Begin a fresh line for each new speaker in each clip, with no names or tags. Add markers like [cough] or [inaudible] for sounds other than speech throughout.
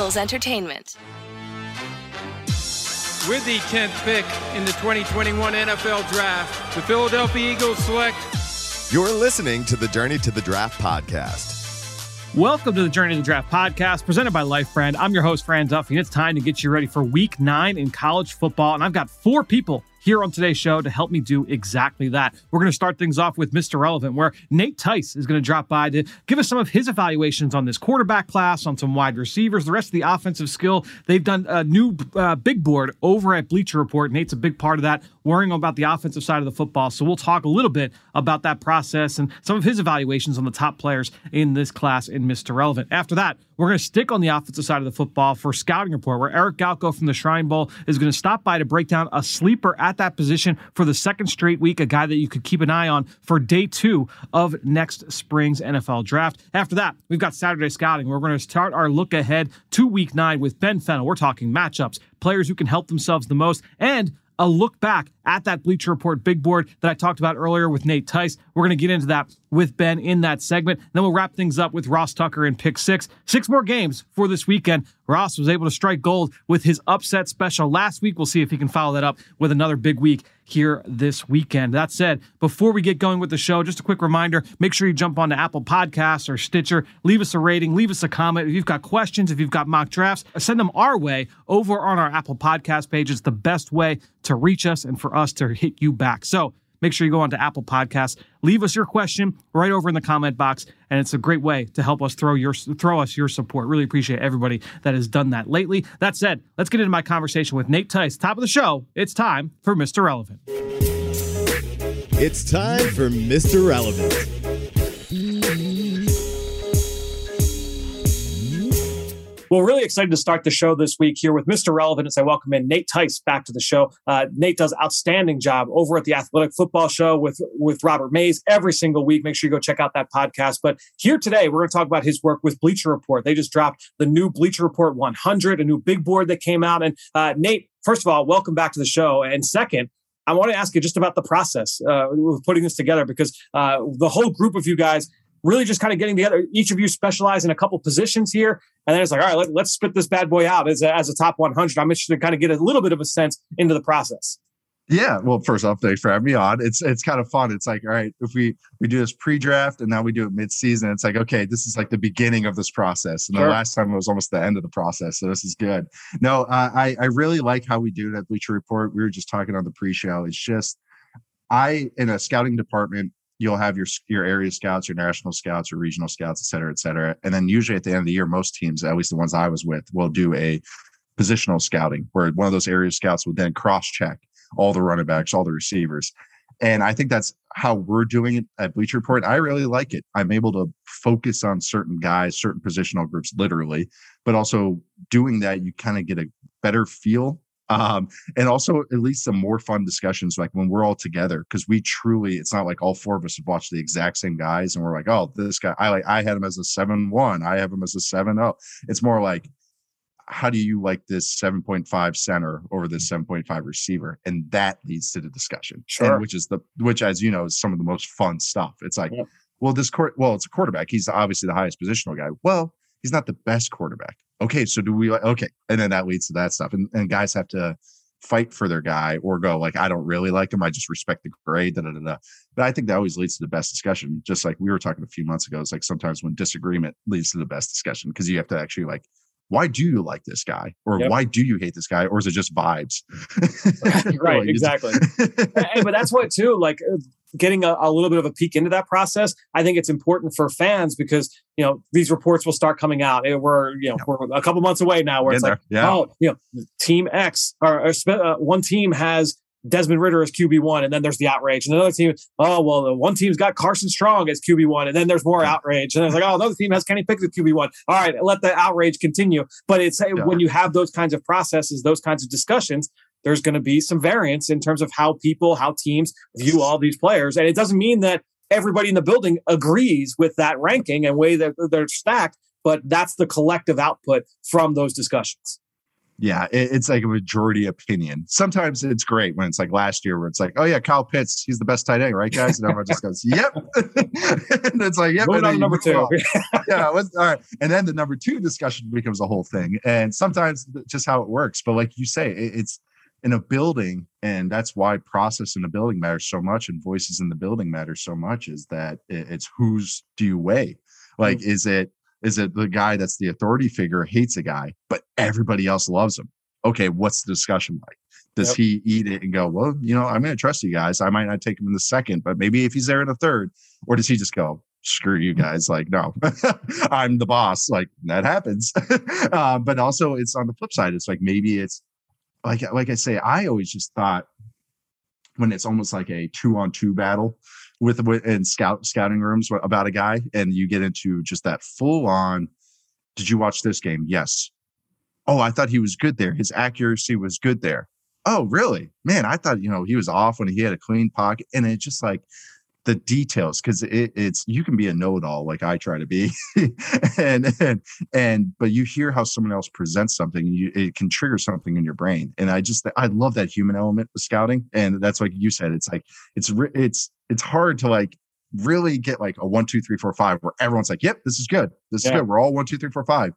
Eagles Entertainment.
With the 10th pick in the 2021 NFL Draft, the Philadelphia Eagles select.
You're listening to the Journey to the Draft podcast.
Welcome to the Journey to the Draft podcast presented by Life Friend. I'm your host, Fran Duffy, and it's time to get you ready for week nine in college football. And I've got four people here on today's show to help me do exactly that. We're going to start things off with Mr. Relevant, where Nate Tice is going to drop by to give us some of his evaluations on this quarterback class, on some wide receivers, the rest of the offensive skill. They've done a new uh, big board over at Bleacher Report. Nate's a big part of that, worrying about the offensive side of the football. So we'll talk a little bit about that process and some of his evaluations on the top players in this class in Mr. Relevant. After that, we're going to stick on the offensive side of the football for Scouting Report, where Eric Galko from the Shrine Bowl is going to stop by to break down a sleeper at that position for the second straight week, a guy that you could keep an eye on for day two of next spring's NFL draft. After that, we've got Saturday Scouting. We're going to start our look ahead to week nine with Ben Fennell. We're talking matchups, players who can help themselves the most, and a look back at that Bleacher Report big board that I talked about earlier with Nate Tice. We're going to get into that with Ben in that segment. Then we'll wrap things up with Ross Tucker in pick six. Six more games for this weekend. Ross was able to strike gold with his upset special last week. We'll see if he can follow that up with another big week here this weekend. That said, before we get going with the show, just a quick reminder make sure you jump on to Apple Podcasts or Stitcher, leave us a rating, leave us a comment. If you've got questions, if you've got mock drafts, send them our way over on our Apple Podcast page. It's the best way to reach us and for us to hit you back. So make sure you go on to Apple Podcasts, leave us your question right over in the comment box, and it's a great way to help us throw your throw us your support. Really appreciate everybody that has done that lately. That said, let's get into my conversation with Nate Tice. Top of the show, it's time for Mr. Relevant.
It's time for Mr. Relevant.
Well, really excited to start the show this week here with Mr. Relevant as I welcome in Nate Tice back to the show. Uh, Nate does outstanding job over at the Athletic Football Show with with Robert Mays every single week. Make sure you go check out that podcast. But here today, we're going to talk about his work with Bleacher Report. They just dropped the new Bleacher Report 100, a new big board that came out. And uh, Nate, first of all, welcome back to the show. And second, I want to ask you just about the process uh, of putting this together because uh, the whole group of you guys really just kind of getting together. Each of you specialize in a couple positions here. And then it's like, all right, let, us spit this bad boy out as a, as a top 100. I'm interested to kind of get a little bit of a sense into the process.
Yeah, well, first off, thanks for having me on. It's it's kind of fun. It's like, all right, if we we do this pre-draft and now we do it mid-season, it's like, okay, this is like the beginning of this process. And sure. the last time it was almost the end of the process, so this is good. No, uh, I I really like how we do it at Bleacher Report. We were just talking on the pre-show. It's just I in a scouting department you'll have your your area scouts, your national scouts, your regional scouts, et cetera, et cetera. And then usually at the end of the year, most teams, at least the ones I was with, will do a positional scouting where one of those area scouts would then cross check all the running backs, all the receivers. And I think that's how we're doing it at Bleacher Report. I really like it. I'm able to focus on certain guys, certain positional groups, literally, but also doing that, you kind of get a better feel um, and also at least some more fun discussions like when we're all together because we truly it's not like all four of us have watched the exact same guys and we're like oh this guy i like i had him as a 7-1 i have him as a 7-0 it's more like how do you like this 7.5 center over this 7.5 receiver? And that leads to the discussion.
Sure.
And which is the which as you know is some of the most fun stuff. It's like yeah. well this court well it's a quarterback. He's obviously the highest positional guy. Well he's not the best quarterback okay, so do we okay. And then that leads to that stuff. And, and guys have to fight for their guy or go like, I don't really like him. I just respect the grade. Da, da, da. But I think that always leads to the best discussion. Just like we were talking a few months ago, it's like sometimes when disagreement leads to the best discussion because you have to actually like, why do you like this guy or yep. why do you hate this guy or is it just vibes
right [laughs] exactly but that's what too like uh, getting a, a, little bit of a peek into that process, I think it's important for fans because you know these reports will start coming out. We're you know yeah. we're a couple months away now, where it's like yeah. oh you know team X or, or uh, one team has Desmond Ridder as QB one, and then there's the outrage, and another team, oh well, the one team's got Carson Strong as QB one, and then there's more outrage, and it's like, oh, another team has Kenny Pickett as QB one. All right, let the outrage continue. But it's uh, yeah. when you have those kinds of processes, those kinds of discussions, there's going to be some variance in terms of how people, how teams view all these players. And it doesn't mean that everybody in the building agrees with that ranking and way that they're stacked, but that's the collective output from those discussions.
Yeah, it, it's like a majority opinion. Sometimes it's great when it's like last year where it's like, oh yeah, Kyle Pitts, he's the best tight end, right, guys? And everyone just goes, yep. [laughs] and it's like, yep.
Moving on number two. [laughs]
yeah, all right. And then the number two discussion becomes a whole thing. And sometimes just how it works. But like you say, it, it's in a building, and that's why process in the building matters so much, and voices in the building matter so much. Is that it, it's who's do you weigh? Like, mm-hmm. is it is it the guy that's the authority figure hates a guy, but everybody else loves him? Okay, what's the discussion like? Does yep. he eat it and go, well, you know, I'm going to trust you guys. I might not take him in the second, but maybe if he's there in the third, or does he just go, screw you guys? Like, no, [laughs] I'm the boss. Like that happens. [laughs] uh, but also, it's on the flip side. It's like maybe it's like like I say, I always just thought when it's almost like a two on two battle with, with in scout scouting rooms about a guy and you get into just that full on did you watch this game? Yes. Oh i thought he was good there. His accuracy was good there. Oh really? Man i thought you know he was off when he had a clean pocket. And it just like the details because it, it's you can be a know-it-all like i try to be [laughs] and and and but you hear how someone else presents something and you it can trigger something in your brain and i just i love that human element of scouting and that's like you said it's like it's it's it's hard to like really get like a one two three four five where everyone's like yep this is good this yeah. is good we're all one two three four five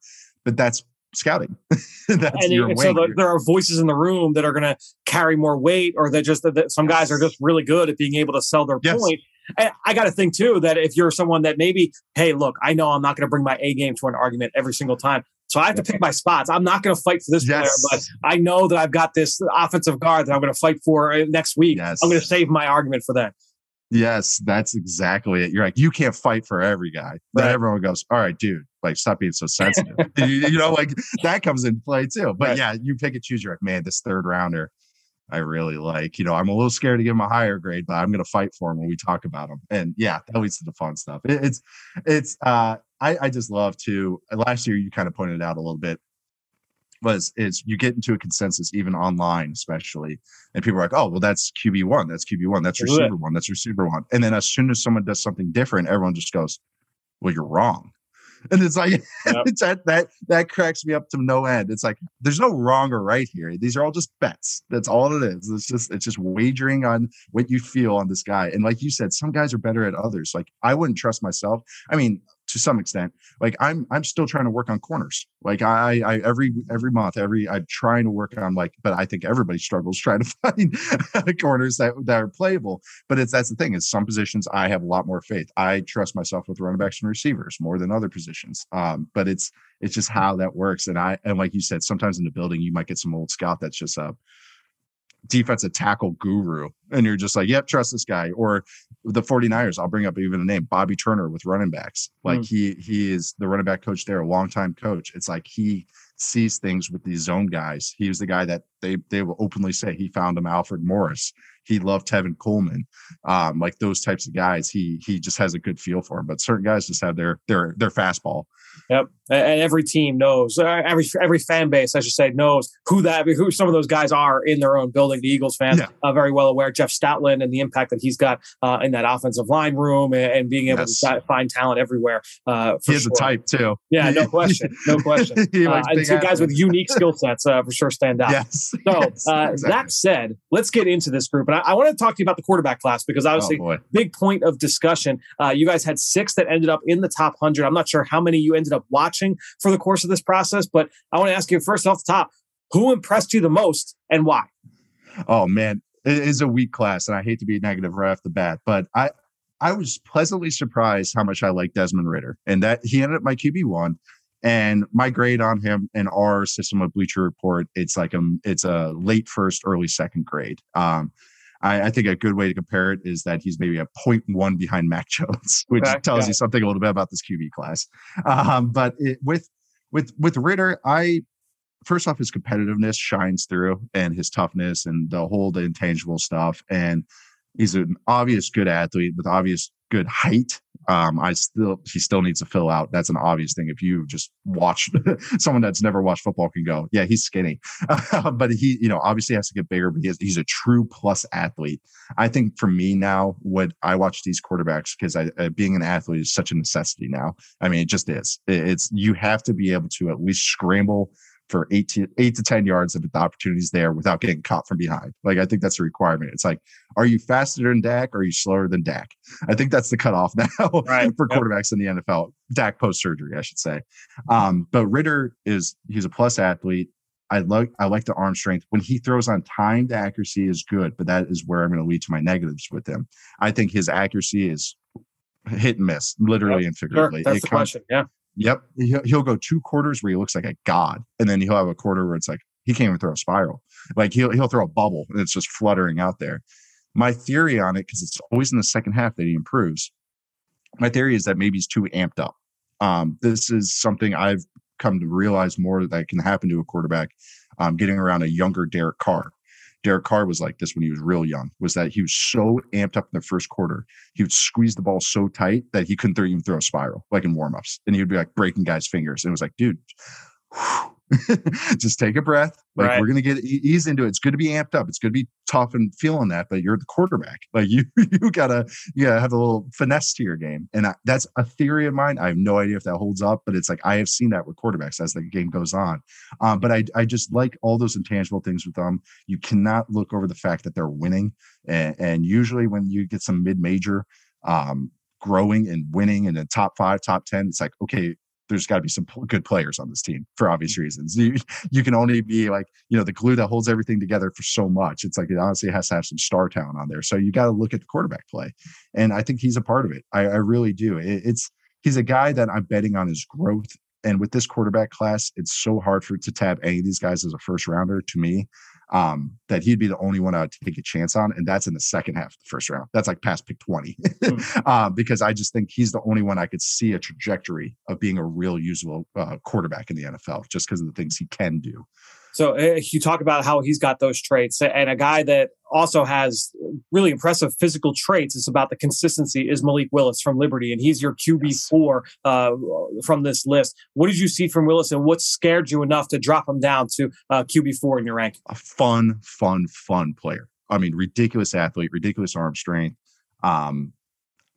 but that's scouting. [laughs] That's
and you, so the, there are voices in the room that are going to carry more weight, or that just that some guys are just really good at being able to sell their yes. point. And I got to think too that if you're someone that maybe, hey, look, I know I'm not going to bring my A game to an argument every single time. So I have to pick my spots. I'm not going to fight for this yes. player, but I know that I've got this offensive guard that I'm going to fight for uh, next week. Yes. I'm going to save my argument for that.
Yes, that's exactly it. You're like, you can't fight for every guy. Then everyone goes, all right, dude, like stop being so sensitive. [laughs] you, you, know, like that comes in play too. But right. yeah, you pick and choose. You're like, man, this third rounder, I really like. You know, I'm a little scared to give him a higher grade, but I'm going to fight for him when we talk about him. And yeah, that leads to the fun stuff. It, it's, it's, uh, I, I just love to. Last year, you kind of pointed out a little bit was is you get into a consensus even online, especially, and people are like, "Oh, well, that's QB one, that's QB one, that's receiver one, that's receiver one," and then as soon as someone does something different, everyone just goes, "Well, you're wrong." And it's like [laughs] yep. it's that that that cracks me up to no end. It's like there's no wrong or right here. These are all just bets. That's all it is. It's just it's just wagering on what you feel on this guy. And like you said, some guys are better at others. Like I wouldn't trust myself. I mean, to some extent like i'm i'm still trying to work on corners. Like i i every every month every i'm trying to work on like but i think everybody struggles [laughs] trying to find [laughs] corners that, that are playable. But it's that's the thing is some positions i have a lot more faith. I trust myself with running backs and receivers more than other positions. Um but it's it's just how that works. And i and like you said sometimes in the building you might get some old scout that's just a defensive tackle guru and you're just like yep trust this guy. Or the 49ers i'll bring up even a name bobby turner with running backs. Like mm. he he is the running back coach there a longtime coach. It's like he sees things with these zone guys. He was the guy that they they will openly say he found him alfred morris. He loved tevin coleman. Um like those types of guys he he just has a good feel for him but certain guys just have their their their fastball.
Yep, and every team knows, uh, every every fan base, I should say, knows who that who some of those guys are in their own building. The Eagles fans yeah. are very well aware. Jeff Stoutland and the impact that he's got uh, in that offensive line room and, and being able yes. to find talent everywhere. Uh,
he has sure. a type too.
Yeah, no [laughs] question, no question. uh, guys with unique skill sets uh, for sure stand out.
Yes.
So [laughs] yes, uh, exactly. that said, let's get into this group, and I, I want to talk to you about the quarterback class because obviously oh, big point of discussion. Uh, you guys had six that ended up in the top hundred. I'm not sure how many you ended up watching for the course of this process. But I want to ask you first off the top, who impressed you the most and why?
Oh man, it is a weak class, and I hate to be negative right off the bat, but I I was pleasantly surprised how much I like Desmond Ridder and that he ended up my QB one. And my grade on him in our system of Bleacher Report, it's like a it's a late first, early second grade. Um, I, I, think a good way to compare it is that he's maybe a 0.1 behind Mac Jones, [laughs] which tells you something a little bit about this QB class. Um, but it, with with with Ridder, I first off his competitiveness shines through and his toughness and the whole the intangible stuff. And he's an obvious good athlete with obvious good height. Um, I still he still needs to fill out. That's an obvious thing. If you just watch [laughs] someone that's never watched football can go, yeah, he's skinny, [laughs] but he you know obviously has to get bigger. But he's a true plus athlete. I think for me now, what I watch these quarterbacks because I uh, being an athlete is such a necessity now. I mean, it just is. It, it's you have to be able to at least scramble for eight to, eight to 10 yards if the opportunity's there without getting caught from behind. Like, I think that's a requirement. It's like, are you faster than Dak or are you slower than Dak? I think that's the cutoff [laughs] now right. for quarterbacks in the NFL. Dak post surgery, I should say. Um, but Ridder is, he's a plus athlete. I like I like the arm strength. When he throws on time, the accuracy is good, but that is where I'm going to lead to my negatives with him. I think his accuracy is hit and miss, literally yep. and figuratively.
Sure. That's it the comes, question. Yeah.
Yep. He'll, go two quarters where he looks like a god, and then he'll have a quarter where it's like he can't even throw a spiral. Like he'll he'll throw a bubble and it's just fluttering out there. My theory on it, because it's always in the second half that he improves. My theory is that maybe he's too amped up. Um, this is something I've come to realize more that can happen to a quarterback. Um, getting around a younger Derek Carr. Derek Carr was like this when he was real young, was that he was so amped up in the first quarter. He would squeeze the ball so tight that he couldn't even throw a spiral, like in warmups. And he would be like breaking guys' fingers. And it was like, dude, whew, [laughs] just take a breath. Like right. we're gonna get ease into it. It's good to be amped up. It's good to be tough and feeling that, but you're the quarterback. [laughs] Like you, you gotta, yeah, have a little finesse to your game. And I, that's a theory of mine. I have no idea if that holds up, but it's like I have seen that with quarterbacks as the game goes on. Um, but I, I just like all those intangible things with them. You cannot look over the fact that they're winning, and, and usually when you get some mid-major um, growing and winning in the top five, top 10, it's like, okay, there's got to be some good players on this team for obvious mm-hmm. reasons. You, you can only be like, you know, the glue that holds everything together for so much. It's like it honestly has to have some star talent on there. So you got to look at the quarterback play. And I think he's a part of it. I, I really do. It, it's he's a guy that I'm betting on his growth. And with this quarterback class, it's so hard for to tab any of these guys as a first rounder to me um, that he'd be the only one I'd take a chance on. And that's in the second half of the first round. That's like past pick 20. mm. [laughs] uh, because I just think he's the only one I could see a trajectory of being a real usable uh, quarterback in the NFL just because of the things he can do.
So uh, you talk about how he's got those traits, and a guy that also has really impressive physical traits. It's about the consistency. Is Malik Willis from Liberty, and he's your QB four uh, from this list. What did you see from Willis, and what scared you enough to drop him down to uh, QB four in your rank?
A fun, fun, fun player. I mean, ridiculous athlete, ridiculous arm strength. Um,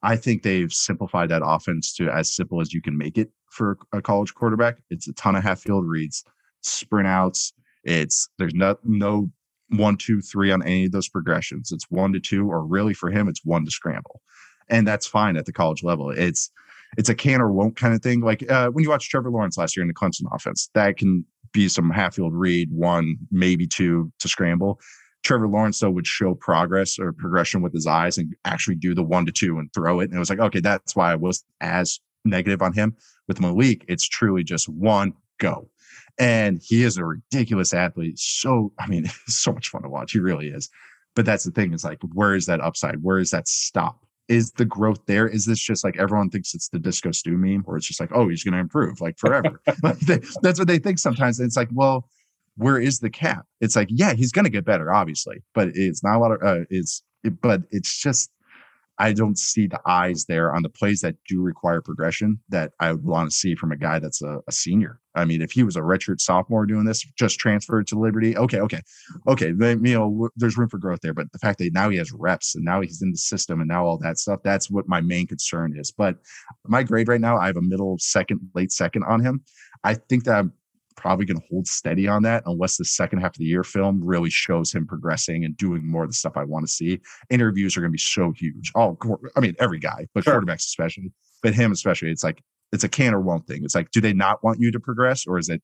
I think they've simplified that offense to as simple as you can make it for a college quarterback. It's a ton of half field reads, sprint outs, it's there's no no one, two, three on any of those progressions. It's one to two, or really for him, it's one to scramble. And that's fine at the college level. It's it's a can or won't kind of thing. Like uh, when you watch Trevor Lawrence last year in the Clemson offense, that can be some half field read, one, maybe two to scramble. Trevor Lawrence, though, would show progress or progression with his eyes and actually do the one to two and throw it. And it was like, okay, that's why I was as negative on him. With Malik, it's truly just one go. And he is a ridiculous athlete. So, I mean, [laughs] so much fun to watch. He really is. But that's the thing is like, where is that upside? Where is that stop? Is the growth there? Is this just like everyone thinks it's the Disco Stu meme, or it's just like, oh, he's going to improve like forever? [laughs] [laughs] like they, that's what they think sometimes. And it's like, well, where is the cap? It's like, yeah, he's going to get better, obviously, but it's not a lot of, uh, it's, it, but it's just I don't see the eyes there on the plays that do require progression that I would want to see from a guy that's a, a senior. I mean, if he was a redshirt sophomore doing this, just transferred to Liberty, okay, okay, okay, you know, there's room for growth there. But the fact that now he has reps and now he's in the system and now all that stuff, that's what my main concern is. But my grade right now, I have a middle second, late second on him. I think that I'm probably going to hold steady on that unless the second half of the year film really shows him progressing and doing more of the stuff I want to see. Interviews are going to be so huge. Oh, I mean, every guy, but sure. quarterbacks especially, but him especially. It's like it's a can or won't thing. It's like, do they not want you to progress, or is it?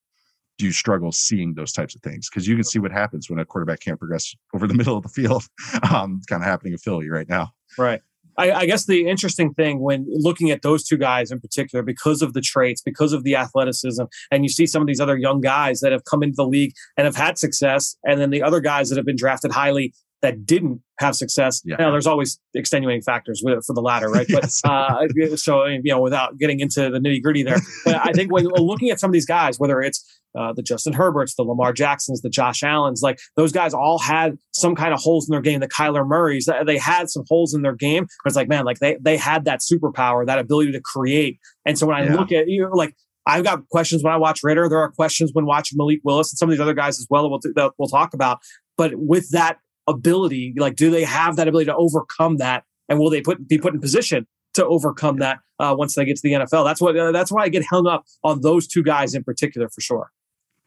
Do you struggle seeing those types of things? Because you can see what happens when a quarterback can't progress over the [laughs] middle of the field. Um, it's kind of happening in Philly right now.
Right. I, I, guess the interesting thing when looking at those two guys in particular, because of the traits, because of the athleticism, and you see some of these other young guys that have come into the league and have had success, and then the other guys that have been drafted highly that didn't have success. Yeah. Know, there's always extenuating factors with, for the latter, right? But [laughs] yes. uh, so you know, without getting into the nitty gritty there, but I think when looking at some of these guys, whether it's uh, the Justin Herberts, the Lamar Jacksons, the Josh Allens, like those guys all had some kind of holes in their game. The Kyler Murrays, they had some holes in their game. But it's like, man, like they they had that superpower, that ability to create. And so when I yeah. look at you, know, like I've got questions when I watch Ridder. There are questions when watching Malik Willis and some of these other guys as well. We'll, that we'll talk about. But with that ability, like, do they have that ability to overcome that? And will they put be put in position to overcome that uh, once they get to the NFL? That's what uh, that's why I get hung up on those two guys in particular for sure.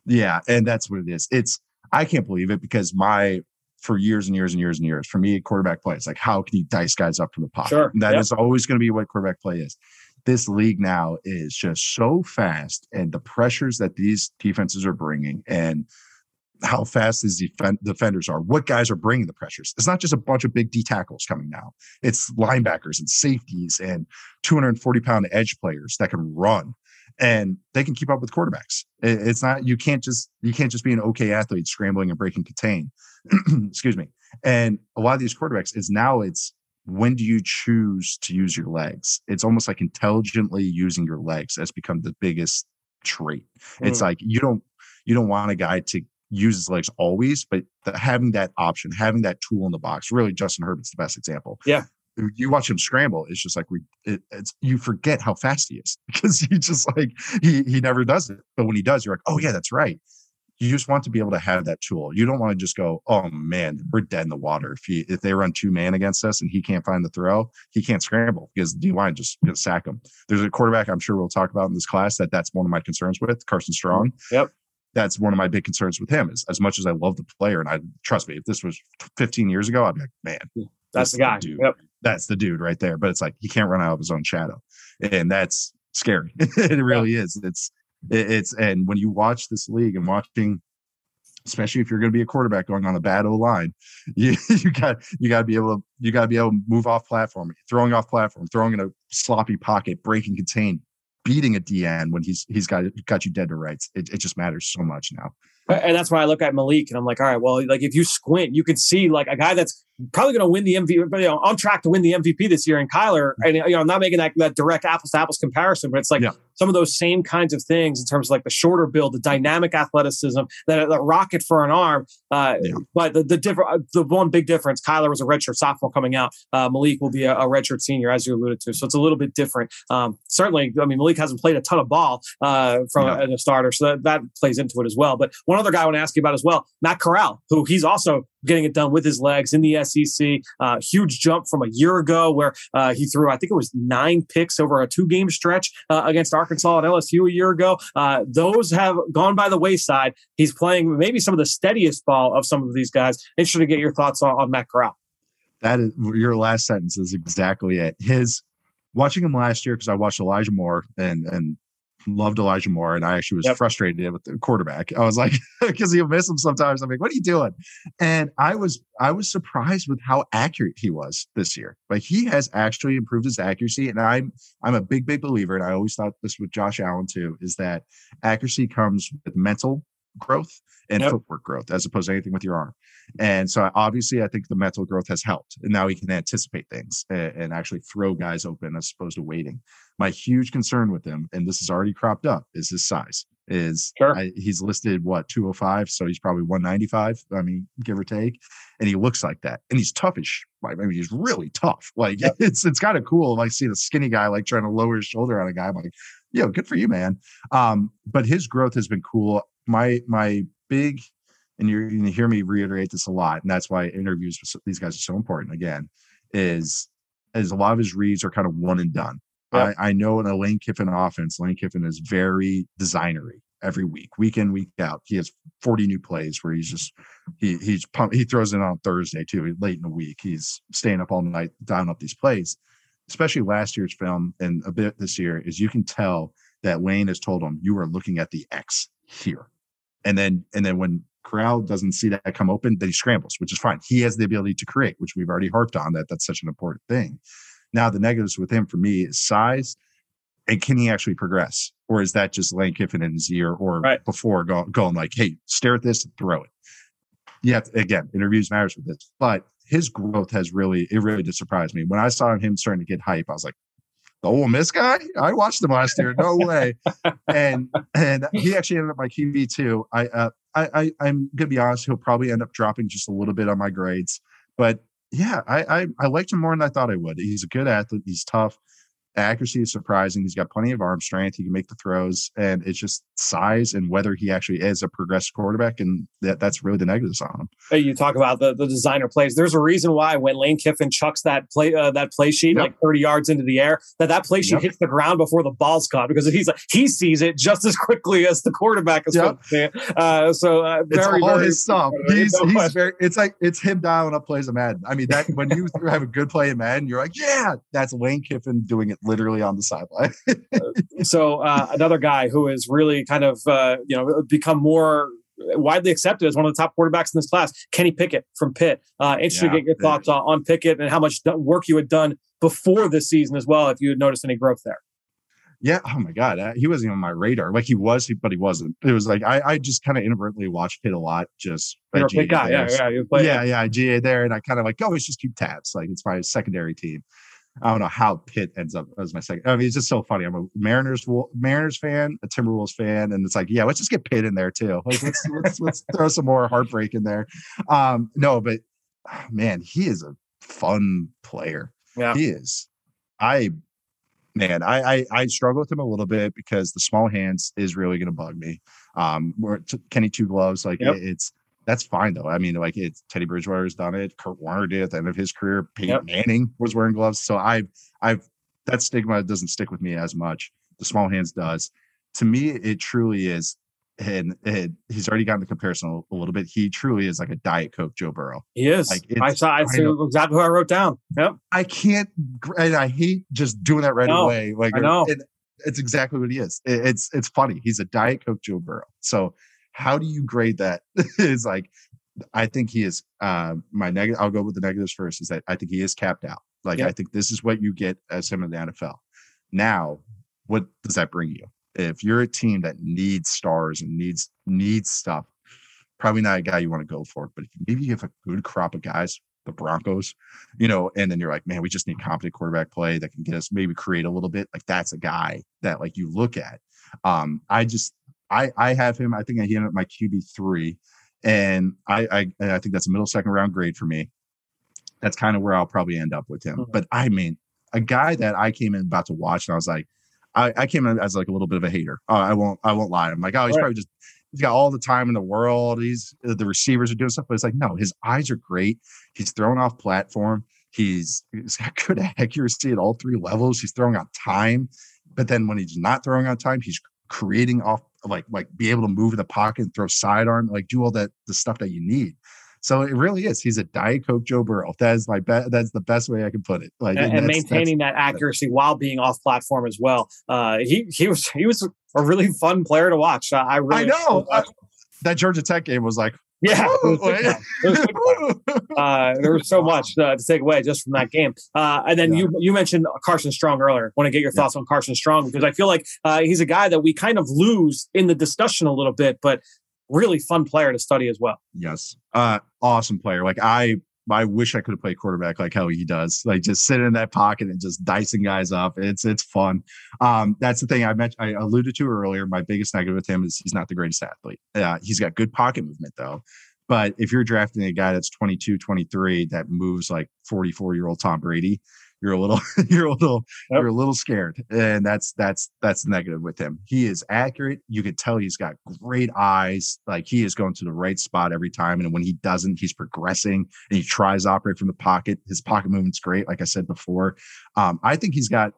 Yeah, and that's what it is. It's I can't believe it because my for years and years and years and years for me quarterback play it's like how can you dice guys up from the pocket?
Sure.
That
yep.
is always going to be what quarterback play is. This league now is just so fast, and the pressures that these defenses are bringing, and how fast these defend- defenders are, what guys are bringing the pressures. It's not just a bunch of big D tackles coming now. It's linebackers and safeties and 240 pound edge players that can run and they can keep up with quarterbacks. It's not you can't just you can't just be an okay athlete scrambling and breaking contain. [clears throat] Excuse me. And a lot of these quarterbacks is now it's when do you choose to use your legs? It's almost like intelligently using your legs has become the biggest trait. Mm. It's like you don't you don't want a guy to use his legs always, but the, having that option, having that tool in the box, really Justin Herbert's the best example.
Yeah
you watch him scramble it's just like we it, it's you forget how fast he is [laughs] because he just like he he never does it. But when he does you're like oh yeah that's right. You just want to be able to have that tool. You don't want to just go oh man we're dead in the water. If he if they run two man against us and he can't find the throw he can't scramble because the line just gonna sack him. There's a quarterback i'm sure we'll talk about in this class that that's one of my concerns with carson strong.
Yep.
That's one of my big concerns with him is as much as I love the player and I trust me, if this was 15 years ago, I'd be like, man,
that's the guy.
The dude.
Yep.
That's the dude right there. But it's like he can't run out of his own shadow. And that's scary. [laughs] it really yeah. is. It's it's and when you watch this league and watching especially if you're going to be a quarterback going on a bad O line, [laughs] you you got you got to be able to you got to be able to move off platform, throwing off platform, throwing in a sloppy pocket, breaking contain, beating a DN when he's he's got got you dead to rights. It, it just matters so much now.
And that's why I look at Malik and I'm like, all right, well, like if you squint, you can see like a guy that's probably going to win the MVP, you know, on track to win the MVP this year. And Kyler, hmm. and you know, I'm not making that, that direct apples to apples comparison, but it's like yeah. Some of those same kinds of things in terms of like the shorter build, the dynamic athleticism, that the rocket for an arm. Uh, yeah. But the the different, uh, the one big difference, Kyler was a redshirt sophomore coming out. Uh, Malik will be a, a redshirt senior, as you alluded to. So it's a little bit different. Um, certainly, I mean, Malik hasn't played a ton of ball uh, from yeah. a, a starter, so that, that plays into it as well. But one other guy I want to ask you about as well, Matt Corral, who he's also getting it done with his legs in the SEC. Uh, huge jump from a year ago where uh, he threw, I think it was nine picks over a two game stretch uh, against Arkansas and LSU a year ago. Uh, those have gone by the wayside. He's playing maybe some of the steadiest ball of some of these guys. Interested to get your thoughts on, on Matt Corral.
That is your last sentence is exactly it. His watching him last year because I watched Elijah Moore and and loved Elijah Moore, and I actually was yep. frustrated with the quarterback. I was like, [laughs] because he'll miss him sometimes. I'm like, what are you doing? And I was I was surprised with how accurate he was this year. Like he has actually improved his accuracy, and I'm I'm a big big believer, and I always thought this with Josh Allen too, is that accuracy comes with mental growth and yep. footwork growth as opposed to anything with your arm. And so obviously, I think the mental growth has helped. And now he can anticipate things and, and actually throw guys open as opposed to waiting. My huge concern with him, and this is already cropped up, is his size. Is
sure.
I, he's listed what 205, so he's probably 195. I mean, give or take, and he looks like that, and he's toughish. Like, I mean, he's really tough. Like, yep. [laughs] it's it's kind of cool. Like, seeing a skinny guy like trying to lower his shoulder on a guy. I'm like, yo, good for you, man. Um, but his growth has been cool. My my big and you're going to hear me reiterate this a lot, and that's why interviews with these guys are so important. Again, is as a lot of his reads are kind of one and done. Yep. I, I know in a Lane Kiffin offense, Lane Kiffin is very designery every week, week in, week out. He has 40 new plays where he's just he he's pump, he throws in on Thursday too, late in the week. He's staying up all night, dialing up these plays. Especially last year's film and a bit this year is you can tell that Lane has told him you are looking at the X here. And then and then when Corral doesn't see that come open, then he scrambles, which is fine. He has the ability to create, which we've already harped on that that's such an important thing. Now, the negatives with him for me is size and can he actually progress? Or is that just Lane Kiffin in his ear or right. before go, going like, hey, stare at this and throw it? Yeah, again, interviews matters with this, but his growth has really, it really did surprise me. When I saw him starting to get hype, I was like, the Ole Miss guy? I watched him last year. No [laughs] way. and and he actually ended up my QB too. I uh, I, I I'm gonna be honest. He'll probably end up dropping just a little bit on my grades, but yeah, I, I I liked him more than I thought I would. He's a good athlete. He's tough. accuracy is surprising. He's got plenty of arm strength. He can make the throws, and it's just size and whether he actually is a progressive quarterback. And that, that's really the negatives on him.
Hey, you talk about the, the designer plays. There's a reason why when Lane Kiffin chucks that play uh, that play sheet yep. like 30 yards into the air, that that play sheet yep. hits the ground before the ball's caught because he's like he sees it just as quickly as the quarterback is. Yep. Uh, so uh, very,
it's all
very
his stuff. He's, no he's very. It's like it's him dialing up plays of Madden. I mean that when you [laughs] have a good play in Madden, you're like, yeah, that's Lane Kiffin doing it literally on the sideline.
so uh, another guy who is really kind of uh, you know become more widely accepted as one of the top quarterbacks in this class, Kenny Pickett from Pitt. Uh, interested yeah, to get your thoughts on, on Pickett and how much work you had done before this season as well, if you had noticed any growth there.
Yeah. Oh my God. Uh, he wasn't on my radar. Like he was, but he wasn't. It was like I, I just kind of inadvertently watched Pitt a lot. Just
You're a Pitt guy. Yeah. Yeah.
yeah. Yeah. I GA there. And I kind of like, oh, it's just keep tabs. Like it's my secondary team. I don't know how Pitt ends up as my second. I mean, it's just so funny. I'm a Mariners Mariners fan, a Timberwolves fan, and it's like, yeah, let's just get Pitt in there too. Like, let's, let's, let's [laughs] throw some more heartbreak in there. Um, no, but man, he is a fun player. Yeah, he is. I man, I, I, I struggle with him a little bit because the small hands is really going to bug me. Um, where Kenny two gloves, like yep. it, it's that's fine though. I mean, like it's Teddy Bridgewater's done it. Kurt Warner did it at the end of his career. Peyton yep. Manning was wearing gloves. So I've I've that stigma doesn't stick with me as much. The small hands does. To me, it truly is. And, and he's already gotten the comparison a, a, little bit. He truly is like a Diet Coke Joe Burrow.
He is. Like I saw. I see exactly who I wrote down. Yep.
I can't. And I hate just doing that right away. Like
I know.
It, it's exactly what he is. It, it's it's funny. He's a Diet Coke Joe Burrow. So how do you grade that? [laughs] is like, I think he is uh, my negative. I'll go with the negatives first. Is that I think he is capped out. Like I think this is what you get as him in the NFL. Now, what does that bring you? If you're a team that needs stars and needs needs stuff, probably not a guy you want to go for. But if maybe you have a good crop of guys, the Broncos, you know, and then you're like, man, we just need competent quarterback play that can get us maybe create a little bit. Like that's a guy that like you look at. Um, I just I I have him. I think I hit him at my QB three, and I I I think that's a middle second round grade for me. That's kind of where I'll probably end up with him. Mm-hmm. But I mean, a guy that I came in about to watch, and I was like, I, I came in as like a little bit of a hater. Uh, I won't I won't lie. I'm like, oh, he's right. probably just he's got all the time in the world. He's the receivers are doing stuff, but it's like no, his eyes are great. He's throwing off platform. He's he's got [laughs] good accuracy at all three levels. He's throwing on time, but then when he's not throwing on time, he's creating off like like be able to move in the pocket and throw sidearm, like do all that the stuff that you need. So it really is. He's a Diet Coke Joe Burrow. That is my best. That's the best way I can put it.
Like and, and maintaining that's, that accuracy while being off platform as well. Uh, he he was he was a really fun player to watch. I really
I know that Georgia Tech game was like
yeah, [laughs] uh, there was so much uh, to take away just from that game. Uh, and then yeah. you you mentioned Carson Strong earlier. Want to get your thoughts yeah. on Carson Strong because I feel like uh, he's a guy that we kind of lose in the discussion a little bit, but really fun player to study as well.
Yes, uh, awesome player. Like I I wish I could have played quarterback like how he does, like just sitting in that pocket and just dicing guys up. It's it's fun. Um, that's the thing I mentioned. I alluded to earlier. My biggest negative with him is he's not the greatest athlete. Uh, he's got good pocket movement though. But if you're drafting a guy that's 22, 23 that moves like 44 year old Tom Brady, you're a little [laughs] you're a little yep. you're a little scared and that's that's that's negative with him. He is accurate. You can tell he's got great eyes like he is going to the right spot every time and when he doesn't he's progressing and he tries to operate from the pocket. His pocket movement's great like i said before. Um, i think he's got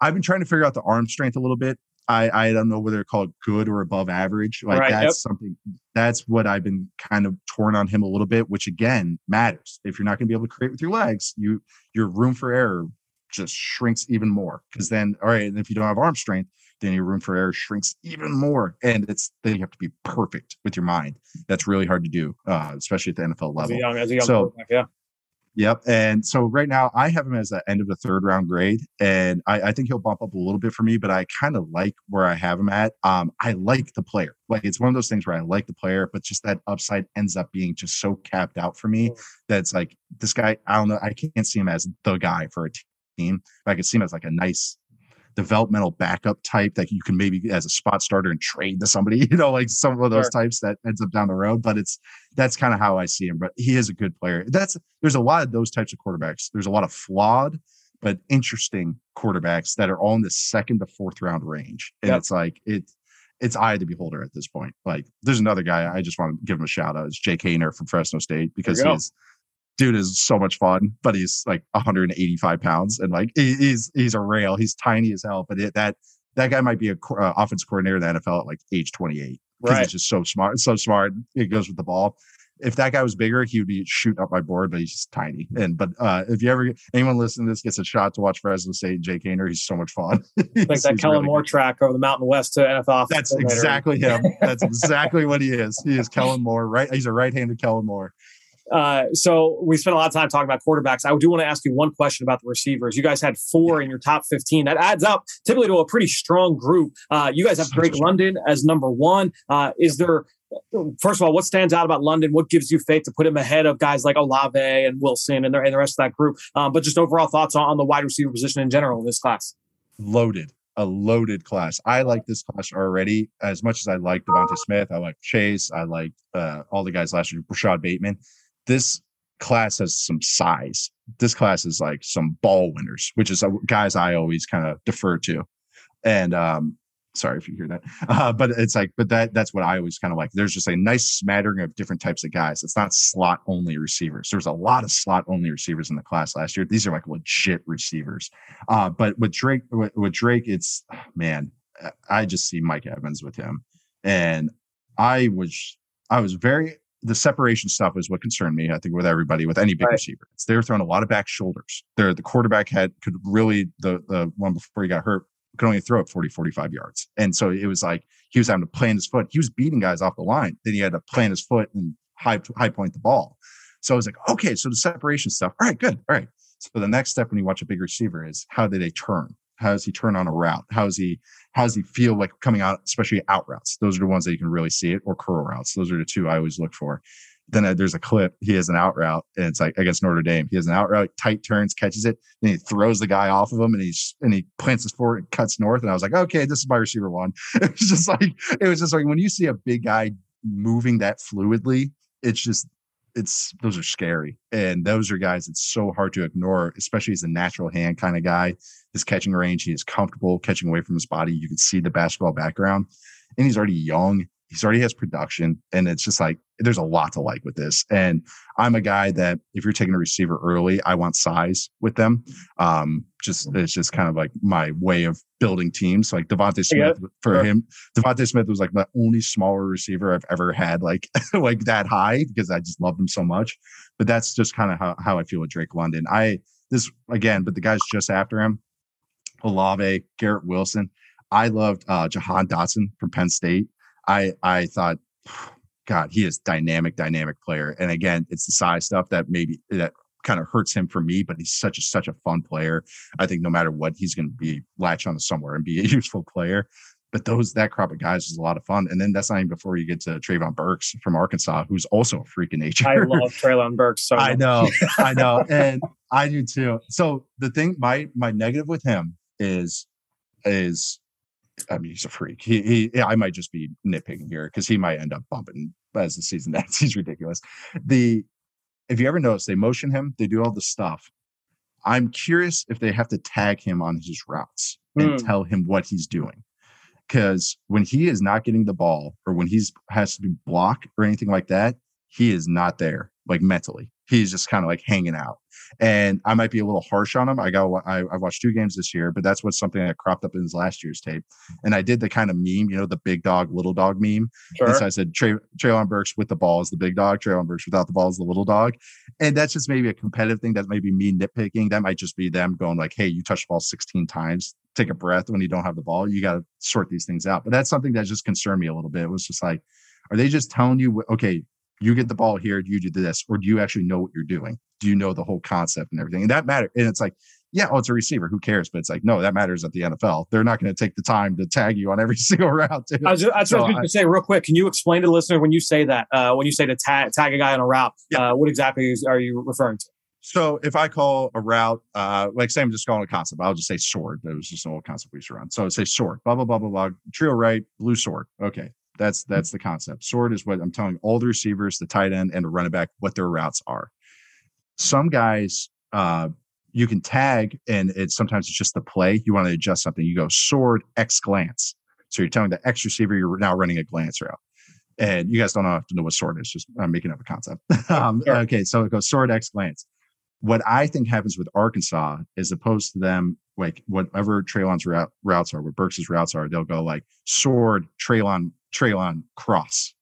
i've been trying to figure out the arm strength a little bit I, I don't know whether to call it good or above average. Like right, that's yep. something that's what I've been kind of torn on him a little bit, which again matters. If you're not going to be able to create with your legs, you your room for error just shrinks even more. Because then, all right, and if you don't have arm strength, then your room for error shrinks even more. And it's then you have to be perfect with your mind. That's really hard to do, uh, especially at the NFL level. As a young, as a young so, yeah. Yep. And so right now I have him as the end of the third round grade. And I, I think he'll bump up a little bit for me, but I kind of like where I have him at. Um, I like the player. Like it's one of those things where I like the player, but just that upside ends up being just so capped out for me that's like this guy, I don't know, I can't see him as the guy for a team. But I could see him as like a nice developmental backup type that you can maybe as a spot starter and trade to somebody, [laughs] you know, like some of those sure. types that ends up down the road. But it's that's kind of how I see him. But he is a good player. That's there's a lot of those types of quarterbacks. There's a lot of flawed, but interesting quarterbacks that are all in the second to fourth round range. And yep. it's like it it's eye the beholder at this point. Like there's another guy I just want to give him a shout out. It's Jake Haener from Fresno State because he's dude is so much fun, but he's like 185 pounds and like he's he's a rail. He's tiny as hell, but it, that that guy might be a uh, offense coordinator in the NFL at like age 28 because right. he's just so smart, so smart. It goes with the ball if that guy was bigger, he would be shooting up my board, but he's just tiny. And but uh, if you ever anyone listening to this gets a shot to watch Fresno State and Jake Haener, he's so much fun. [laughs]
like that Kellen really Moore good. track over the Mountain West to NFL.
That's exactly him. That's [laughs] exactly what he is. He is Kellen Moore, right? He's a right-handed Kellen Moore.
Uh, so we spent a lot of time talking about quarterbacks. I do want to ask you one question about the receivers. You guys had four in your top 15. That adds up typically to a pretty strong group. Uh, you guys have Drake London as number one. Uh, is there first of all, what stands out about London? What gives you faith to put him ahead of guys like Olave and Wilson and the, and the rest of that group? Um, but just overall thoughts on, on the wide receiver position in general in this class.
Loaded, a loaded class. I like this class already as much as I like DeVonta Smith. I like Chase. I like uh, all the guys last year, Rashod Bateman. This class has some size. This class is like some ball winners, which is uh, guys I always kind of defer to. And um, sorry if you hear that. Uh, but it's like but that that's what i always kind of like. There's just a nice smattering of different types of guys. It's not slot only receivers. There's a lot of slot only receivers in the class last year. These are like legit receivers. Uh, but with drake with, with drake it's [sighs] man i just see mike evans with him. And i was i was very the separation stuff is what concerned me. I think with everybody, with any big right. receiver, it's they're throwing a lot of back shoulders. They're the quarterback had could really the the one before he got hurt could only throw it 40, 45 yards. And so it was like he was having to plant his foot. He was beating guys off the line. Then he had to plant his foot and high, high point the ball. So I was like, okay, so the separation stuff. All right, good. All right. So the next step when you watch a big receiver is how do they turn? How does he turn on a route? How does he how does he feel like coming out, especially out routes? Those are the ones that you can really see it, or curl routes. Those are the two I always look for. Then uh, there's a clip. He has an out route, and it's like against Notre Dame. He has an out route, tight turns, catches it, and he throws the guy off of him, and he's and he plants his forward and cuts north. And I was like, okay, this is my receiver one. [laughs] It was just like it was just like when you see a big guy moving that fluidly, it's just it's those are scary, and those are guys it's so hard to ignore, especially as a natural hand kind of guy. His catching range, he is comfortable catching away from his body. You can see the basketball background, and he's already young He's already has production, and it's just like there's a lot to like with this. And I'm a guy that if you're taking a receiver early, I want size with them. Um, just it's just kind of like my way of building teams. Like DeVonta Smith yeah, for sure. him, DeVonta Smith was like the only smaller receiver I've ever had like [laughs] like that high because I just loved him so much. But that's just kind of how, how I feel with Drake London. I this again, but the guys just after him, Olave, Garrett Wilson. I loved uh, Jahan Dotson from Penn State. I I thought, God, he is dynamic, dynamic player. And again, it's the size stuff that maybe that kind of hurts him for me, but he's such a such a fun player. I think no matter what, he's going to be latch on to somewhere and be a [laughs] useful player. But those that crop of guys is a lot of fun. And then that's not even before you get to Treylon Burks from Arkansas, who's also a freak of nature.
I love [laughs] Treylon Burks. So
I know, [laughs] I know, and I do too. So the thing, my my negative with him is is I mean, he's a freak. He, he I might just be nitpicking here because he might end up bumping as the season [laughs] ends. He's ridiculous. The if you ever notice, they motion him, they do all the stuff. I'm curious if they have to tag him on his routes and mm. tell him what he's doing. Because when he is not getting the ball or when he's has to be block or anything like that, he is not there, like mentally he's just kind of like hanging out. And I might be a little harsh on him. I got I, I watched two games this year, but that's what's something that cropped up in his last year's tape. And I did the kind of meme, you know, the big dog, little dog meme. Sure. And so I said Trey, Treylon Burks with the ball is the big dog, Treylon Burks without the ball is the little dog. And that's just maybe a competitive thing. That might be me nitpicking. That might just be them going like, hey, you touched the ball 16 times. Take a breath when you don't have the ball. You got to sort these things out. But that's something that just concerned me a little bit. It was just like, are they just telling you, okay, you get the ball here, you do this, or do you actually know what you're doing? Do you know the whole concept and everything? And that matter. And it's like, yeah, oh, it's a receiver. Who cares? But it's like, no, that matters at the NFL. They're not going to take the time to tag you on every [laughs] single route. Too.
I was, that's so what I was going to say real quick. Can you explain to the listener when you say that, uh, when you say to tag, tag a guy on a route, yeah. uh, what exactly is, are you referring to?
So if I call a route, uh, like say I'm just calling a concept, I'll just say sword. That was just an old concept we used to run. So I say sword, blah, blah, blah, blah, blah. Trio right, blue sword. Okay. That's that's the concept. Sword is what I'm telling all the receivers, the tight end, and the running back what their routes are. Some guys uh, you can tag and it's sometimes it's just the play. You want to adjust something. You go sword X glance. So you're telling the X receiver you're now running a glance route. And you guys don't have to know what sword is, just I'm making up a concept. [laughs] um, sure. Okay, so it goes sword X glance. What I think happens with Arkansas is opposed to them, like whatever Treylon's route, routes are, what Burks' routes are, they'll go like sword, Treylon, Treylon, cross.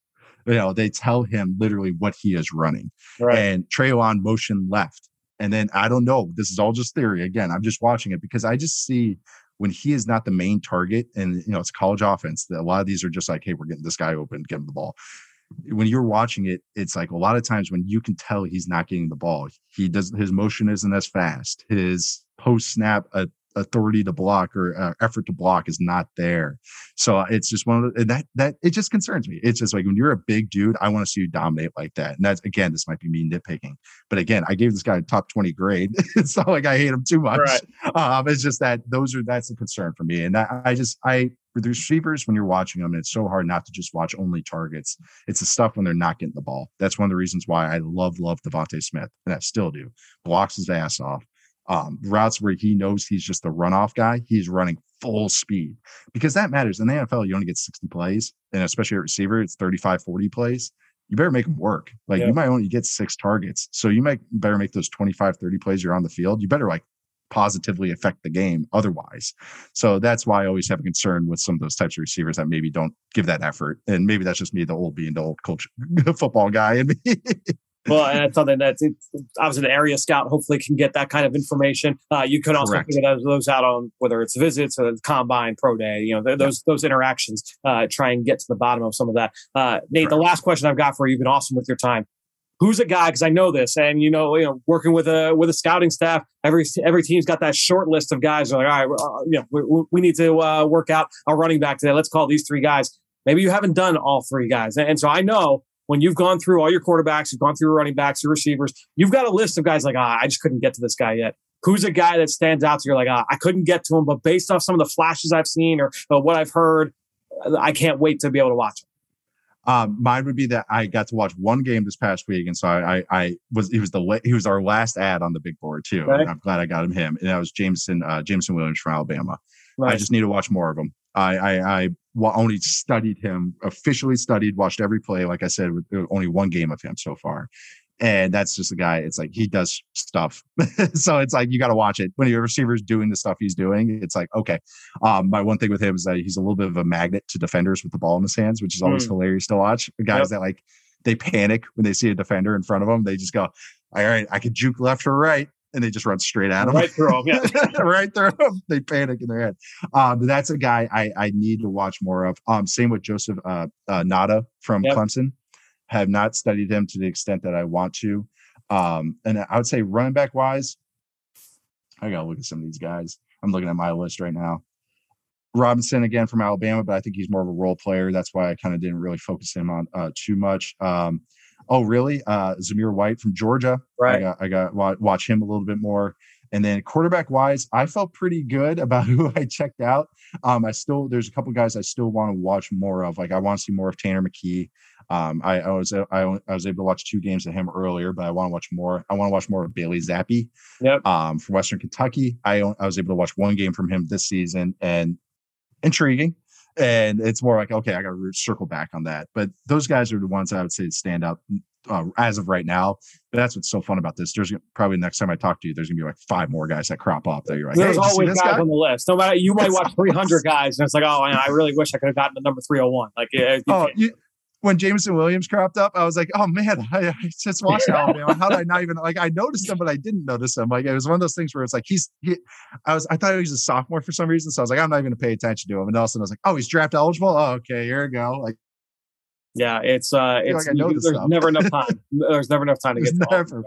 You know, they tell him literally what he is running. Right. And Treylon motion left. And then I don't know. This is all just theory. Again, I'm just watching it because I just see when he is not the main target, and you know it's college offense. That a lot of these are just like, hey, we're getting this guy open, get him the ball. When you're watching it, it's like a lot of times when you can tell he's not getting the ball, he does his motion isn't as fast. His post snap uh, authority to block or uh, effort to block is not there. So uh, it's just one of the, that that it just concerns me. It's just like when you're a big dude, I want to see you dominate like that. And that's again, this might be me nitpicking, but again, I gave this guy a top 20 grade. [laughs] it's not like I hate him too much. Right. Um, it's just that those are that's a concern for me. And that, I just I with receivers when you're watching them, it's so hard not to just watch only targets. It's the stuff when they're not getting the ball. That's one of the reasons why I love love DeVonta Smith, and I still do. Blocks his ass off um, routes where he knows he's just a runoff guy, he's running full speed because that matters. In the NFL, you only get 60 plays, and especially at receiver, it's 35, 40 plays. You better make them work. Like yeah. you might only get six targets. So you might better make those 25, 30 plays you're on the field. You better like positively affect the game otherwise. So that's why I always have a concern with some of those types of receivers that maybe don't give that effort. And maybe that's just me, the old being the old culture [laughs] football guy. And [laughs]
well, and that's something that's it's, obviously the area scout hopefully can get that kind of information. Uh, you could also Correct. figure those out on whether it's visits or combine, pro day. You know, those those interactions. Uh, try and get to the bottom of some of that. Uh, Nate, Correct. the last question I've got for you. You've been awesome with your time. Who's a guy? Because I know this, and you know, you know, working with a with a scouting staff, every every team's got that short list of guys. They're like, all right, uh, you know, we, we need to uh, work out our running back today. Let's call these three guys. Maybe you haven't done all three guys, and so I know when you've gone through all your quarterbacks, you've gone through your running backs, your receivers, you've got a list of guys like, ah, I just couldn't get to this guy yet. Who's a guy that stands out to you? Like, ah, I couldn't get to him, but based off some of the flashes I've seen or, or what I've heard, I can't wait to be able to watch him.
Um, mine would be that I got to watch one game this past week, and so I, I, I was he was the he was our last ad on the big board too. Okay. I'm glad I got him him, and that was Jameson uh, Jameson Williams from Alabama. Nice. I just need to watch more of them. I, I, I only studied him, officially studied, watched every play. Like I said, with uh, only one game of him so far. And that's just a guy. It's like he does stuff. [laughs] so it's like you got to watch it. When your receiver's doing the stuff he's doing, it's like, okay. Um, my one thing with him is that he's a little bit of a magnet to defenders with the ball in his hands, which is always mm. hilarious to watch. The guys yep. that like they panic when they see a defender in front of them. They just go, all right, I can juke left or right and they just run straight at him.
Right through them, yeah. [laughs]
right through them. They panic in their head. Um, that's a guy I, I need to watch more of. Um, same with Joseph uh, uh, Ngata from yep. Clemson. Have not studied him to the extent that I want to. Um, and I would say running back wise, I gotta look at some of these guys. I'm looking at my list right now. Robinson again from Alabama, but I think he's more of a role player. That's why I kind of didn't really focus him on uh, too much. Um, oh, really? Uh, Zamir White from Georgia.
Right.
I got, I got watch him a little bit more. And then quarterback wise, I felt pretty good about [laughs] who I checked out. Um, I still there's a couple guys I still want to watch more of. Like I want to see more of Tanner McKee. Um, I, I, was I, I, was able to watch two games of him earlier, but I want to watch more. I want to watch more of Bailey Zappe.
Yep.
Um, from Western Kentucky. I I was able to watch one game from him this season, and intriguing and it's more like okay i gotta circle back on that. But those guys are the ones i would say stand out uh, as of right now. But that's what's so fun about this. There's probably next time i talk to you there's gonna be like five more guys that crop up that you're like
there's hey, always guys guy? on the list. No matter you might watch [laughs] 300 guys and it's like oh i really wish i could have gotten the number 301 like you
oh you, when Jameson Williams cropped up, I was like, oh man, [laughs] I, I just watched Alabama. How did I not even like I [laughs] noticed him, but I didn't notice him. Like it was one of those things where it's like he's he I was I thought he was a sophomore for some reason. So I was like, I'm not even gonna pay attention to him. And all of a sudden I was like, oh, he's draft eligible. Oh, okay, here we go. Like
yeah, it's uh it's like you, there's never enough [laughs] time. There's never enough time to get never.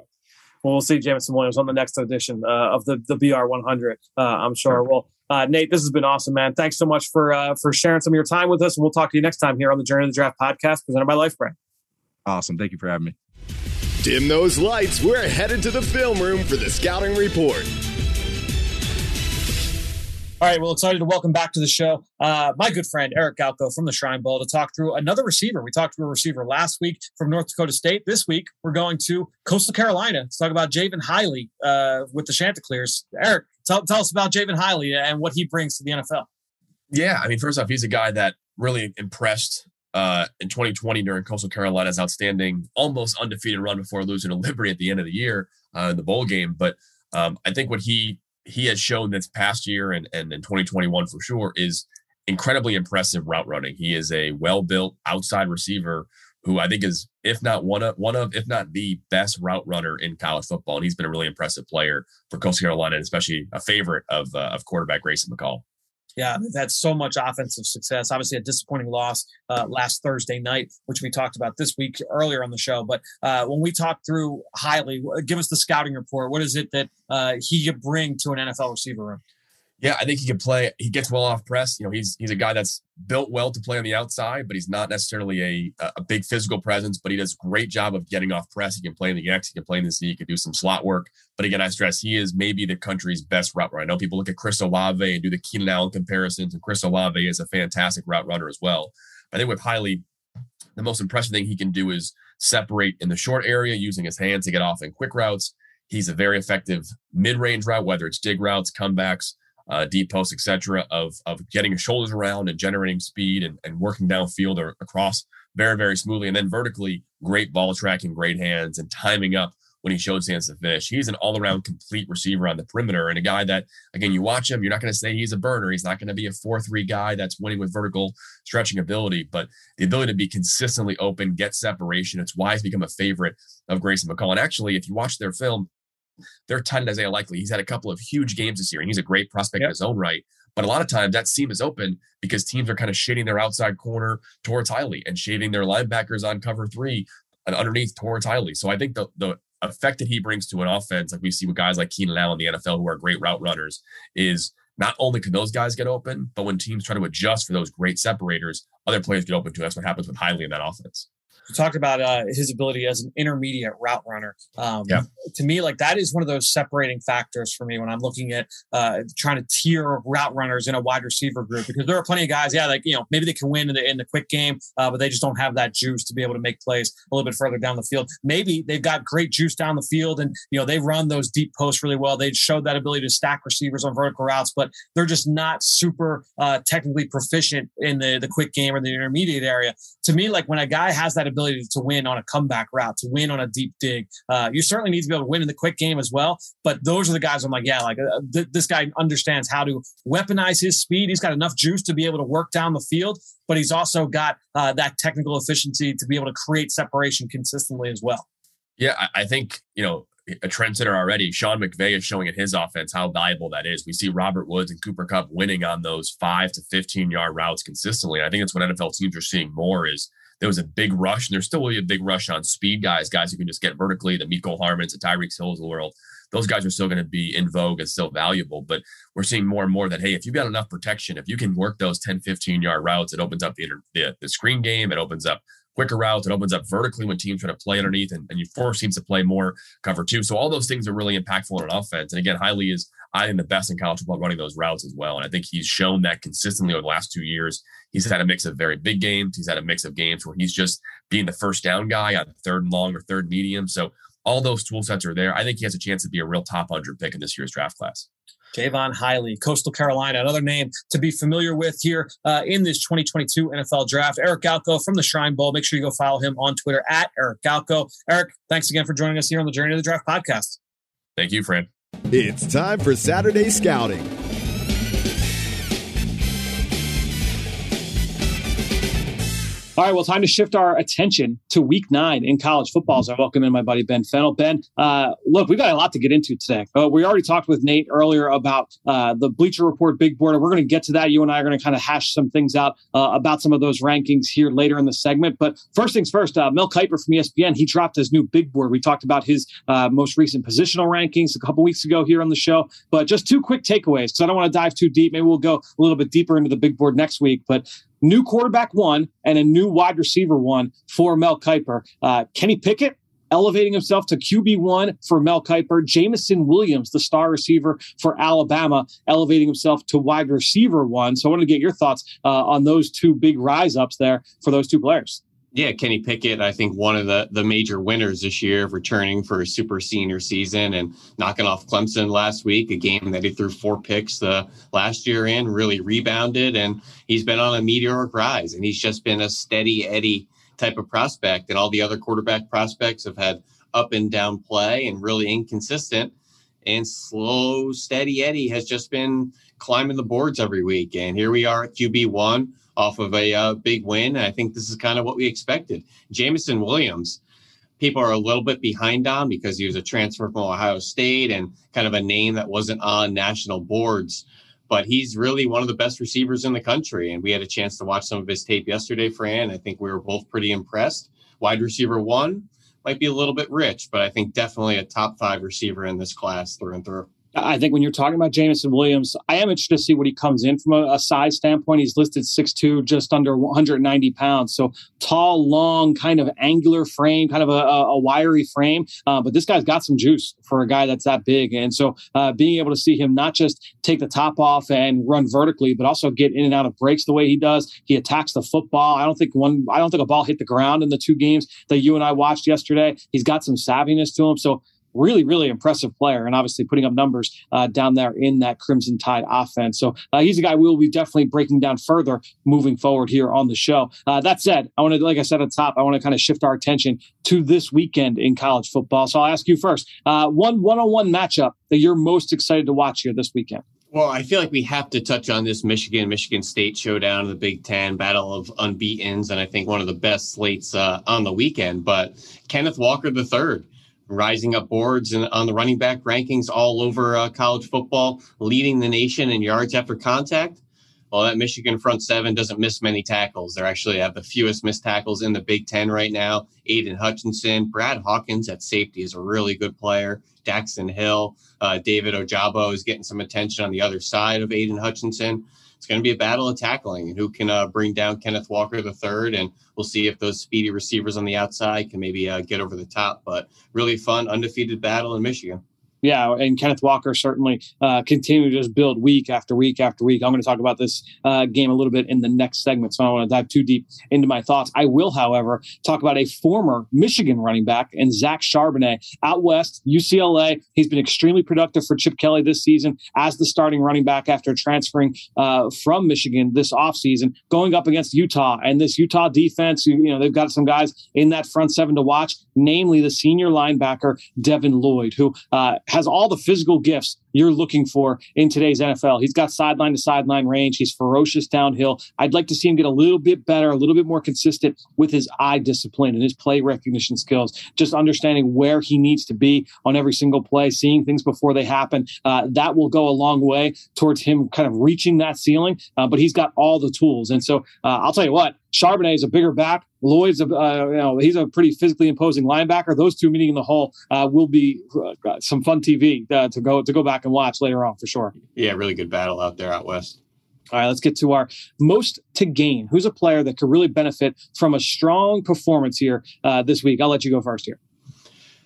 Well, we'll see Jameson Williams on the next edition uh, of the the BR 100. Uh, I'm sure. Well, uh, Nate, this has been awesome, man. Thanks so much for uh, for sharing some of your time with us, and we'll talk to you next time here on the Journey of the Draft podcast, presented by LifeBrand.
Awesome. Thank you for having me.
Dim those lights. We're headed to the film room for the scouting report.
All right, well, excited to welcome back to the show uh, my good friend Eric Galko from the Shrine Bowl to talk through another receiver. We talked to a receiver last week from North Dakota State. This week, we're going to Coastal Carolina to talk about Jaivon Heiligh uh, with the Chanticleers. Eric, tell, tell us about Jaivon Heiligh and what he brings to the NFL.
Yeah, I mean, first off, he's a guy that really impressed uh, in 2020 during Coastal Carolina's outstanding, almost undefeated run before losing to Liberty at the end of the year uh, in the bowl game. But um, I think what he he has shown this past year and, and in 2021 for sure is incredibly impressive route running. He is a well built outside receiver who I think is, if not one of one of, if not the best route runner in college football. And he's been a really impressive player for Coastal Carolina, and especially a favorite of uh, of quarterback Grayson McCall.
Yeah, they've had so much offensive success. Obviously, a disappointing loss uh, last Thursday night, which we talked about this week earlier on the show. But uh, when we talk through Heiligh, give us the scouting report. What is it that uh, he could bring to an NFL receiver room?
Yeah, I think he can play. He gets well off press. You know, he's he's a guy that's built well to play on the outside, but he's not necessarily a a big physical presence. But he does a great job of getting off press. He can play in the X. He can play in the Z. He can do some slot work. But again, I stress he is maybe the country's best route runner. I know people look at Chris Olave and do the Keenan Allen comparisons, and Chris Olave is a fantastic route runner as well. I think with Heiligh, the most impressive thing he can do is separate in the short area using his hands to get off in quick routes. He's a very effective mid-range route, whether it's dig routes, comebacks uh, deep posts, etc., of of getting his shoulders around and generating speed and, and working downfield or across very very smoothly, and then vertically great ball tracking, great hands, and timing up when he shows hands to finish. He's an all around complete receiver on the perimeter and a guy that again you watch him, you're not going to say he's a burner. He's not going to be a four three guy that's winning with vertical stretching ability, but the ability to be consistently open, get separation. It's why he's become a favorite of Grayson McCall. And actually, if you watch their film, they're tight Isaiah Likely. He's had a couple of huge games this year, and he's a great prospect yep. in his own right. But a lot of times that seam is open because teams are kind of shading their outside corner towards Heiligh and shading their linebackers on cover three and underneath towards Heiligh. So I think the the effect that he brings to an offense, like we see with guys like Keenan Allen in the NFL who are great route runners, is not only can those guys get open, but when teams try to adjust for those great separators, other players get open too. That's what happens with Heiligh in that offense
we talked about uh, his ability as an intermediate route runner. Um, yeah. To me, like that is one of those separating factors for me when I'm looking at uh, trying to tier route runners in a wide receiver group because there are plenty of guys, yeah, like you know maybe they can win in the in the quick game, uh, but they just don't have that juice to be able to make plays a little bit further down the field. Maybe they've got great juice down the field, and you know they run those deep posts really well. They showed that ability to stack receivers on vertical routes, but they're just not super uh, technically proficient in the the quick game or the intermediate area. To me, like when a guy has that ability to win on a comeback route, to win on a deep dig. Uh, you certainly need to be able to win in the quick game as well. But those are the guys I'm like, yeah, like uh, th- this guy understands how to weaponize his speed. He's got enough juice to be able to work down the field, but he's also got uh, that technical efficiency to be able to create separation consistently as well.
Yeah, I, I think, you know, a trendsetter already. Sean McVay is showing in his offense how valuable that is. We see Robert Woods and Cooper Kupp winning on those five to 15 yard routes consistently. I think it's what NFL teams are seeing more is there was a big rush, and there's still be a big rush on speed guys, guys who can just get vertically, the Mecole Hardmans, the Tyreek Hills of the world. Those guys are still going to be in vogue and still valuable. But we're seeing more and more that, hey, if you've got enough protection, if you can work those 10, 15 yard routes, it opens up the, the, the screen game, it opens up quicker routes. It opens up vertically when teams try to play underneath, and, and you force teams to play more cover two. So all those things are really impactful in an offense. And again, Heiligh is I think the best in college football running those routes as well. And I think he's shown that consistently over the last two years. He's had a mix of very big games. He's had a mix of games where he's just being the first down guy on third and long or third medium. So all those tool sets are there. I think he has a chance to be a real top 100 pick in this year's draft class.
Jaivon Heiligh, Coastal Carolina, another name to be familiar with here uh, in this 2022 NFL draft. Eric Galko from the Shrine Bowl. Make sure you go follow him on Twitter at Eric Galko. Eric, thanks again for joining us here on the Journey to the Draft podcast.
Thank you, Fran.
It's time for Saturday Scouting.
All right, well, time to shift our attention to week nine in college football. So I welcome in my buddy Ben Fennell. Ben, uh, look, we've got a lot to get into today. Uh, we already talked with Nate earlier about uh, the Bleacher Report big board. We're going to get to that. You and I are going to kind of hash some things out uh, about some of those rankings here later in the segment. But first things first, uh, Mel Kiper from ESPN, he dropped his new big board. We talked about his uh, most recent positional rankings a couple weeks ago here on the show. But just two quick takeaways because I don't want to dive too deep. Maybe we'll go a little bit deeper into the big board next week. But new quarterback one and a new wide receiver one for Mel Kiper. Uh, Kenny Pickett elevating himself to QB1 for Mel Kiper. Jameson Williams, the star receiver for Alabama, elevating himself to wide receiver one. So I want to get your thoughts uh, on those two big rise ups there for those two players.
Yeah, Kenny Pickett, I think one of the the major winners this year, of returning for a super senior season and knocking off Clemson last week, a game that he threw four picks the last year in, really rebounded, and he's been on a meteoric rise, and he's just been a steady Eddie type of prospect, and all the other quarterback prospects have had up and down play and really inconsistent. And slow, steady Eddie has just been climbing the boards every week, and here we are at QB one off of a uh, big win. I think this is kind of what we expected. Jameson Williams, people are a little bit behind on because he was a transfer from Ohio State and kind of a name that wasn't on national boards. But he's really one of the best receivers in the country. And we had a chance to watch some of his tape yesterday, Fran. I think we were both pretty impressed. Wide receiver one might be a little bit rich, but I think definitely a top five receiver in this class through and through.
I think when you're talking about Jameson Williams, I am interested to see what he comes in from a, a size standpoint. He's listed 6'2, just under 190 pounds. So tall, long, kind of angular frame, kind of a, a wiry frame. Uh, but this guy's got some juice for a guy that's that big. And so uh, being able to see him not just take the top off and run vertically, but also get in and out of breaks the way he does. He attacks the football. I don't think one, I don't think a ball hit the ground in the two games that you and I watched yesterday. He's got some savviness to him. So really, really impressive player, and obviously putting up numbers uh, down there in that Crimson Tide offense. So uh, he's a guy we'll be definitely breaking down further moving forward here on the show. Uh, that said, I want to, like I said at the top, I want to kind of shift our attention to this weekend in college football. So I'll ask you first, uh, one one-on-one matchup that you're most excited to watch here this weekend.
Well, I feel like we have to touch on this Michigan Michigan State showdown in the Big Ten battle of unbeaten's, and I think one of the best slates uh, on the weekend. But Kenneth Walker III rising up boards and on the running back rankings all over uh, college football, leading the nation in yards after contact. Well, that Michigan front seven doesn't miss many tackles. They actually have the fewest missed tackles in the Big Ten right now. Aidan Hutchinson, Brad Hawkins at safety is a really good player. Daxton Hill, uh, David Ojabo is getting some attention on the other side of Aidan Hutchinson it's going to be a battle of tackling and who can uh, bring down Kenneth Walker the third, and we'll see if those speedy receivers on the outside can maybe uh, get over the top. But really fun, undefeated battle in Michigan
yeah, and Kenneth Walker certainly uh, continue to just build week after week after week. I'm going to talk about this uh, game a little bit in the next segment, so I don't want to dive too deep into my thoughts. I will, however, talk about a former Michigan running back and Zach Charbonnet out west, UCLA. He's been extremely productive for Chip Kelly this season as the starting running back after transferring uh, from Michigan this offseason, going up against Utah. And this Utah defense, you know, they've got some guys in that front seven to watch, namely the senior linebacker, Devin Lloyd, who uh, has all the physical gifts you're looking for in today's NFL. He's got sideline to sideline range. He's ferocious downhill. I'd like to see him get a little bit better, a little bit more consistent with his eye discipline and his play recognition skills, just understanding where he needs to be on every single play, seeing things before they happen. Uh, that will go a long way towards him kind of reaching that ceiling, uh, but he's got all the tools. And so uh, I'll tell you what, Charbonnet is a bigger back. Lloyd's a uh, you know he's a pretty physically imposing linebacker. Those two meeting in the hole uh, will be uh, some fun TV uh, to go to go back and watch later on for sure.
Yeah, really good battle out there out west.
All right, let's get to our most to gain. Who's a player that could really benefit from a strong performance here uh, this week? I'll let you go first here.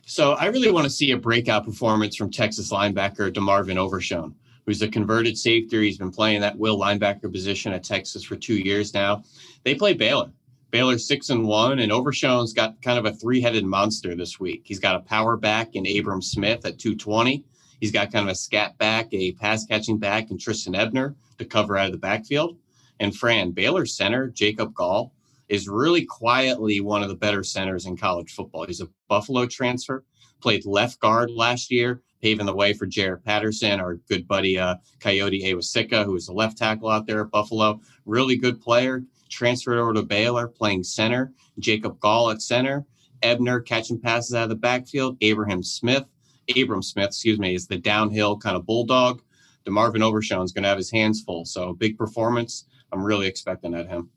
So I really want to see a breakout performance from Texas linebacker DeMarvion Overshown who's a converted safety. He's been playing that will linebacker position at Texas for two years now. They play Baylor. Baylor six and one, and Overshown's got kind of a three-headed monster this week. He's got a power back in Abram Smith at 220. He's got kind of a scat back, a pass catching back, and Trestan Ebner to cover out of the backfield. And Fran, Baylor center, Jacob Gall, is really quietly one of the better centers in college football. He's a Buffalo transfer, played left guard last year, paving the way for Jaret Patterson, our good buddy uh, Kayode Awosika, who is a left tackle out there at Buffalo. Really good player. Transferred over to Baylor, playing center. Jacob Gall at center. Ebner catching passes out of the backfield. Abraham Smith, Abram Smith, excuse me, is the downhill kind of bulldog. DeMarvion Overshown is going to have his hands full. So big performance. I'm really expecting at him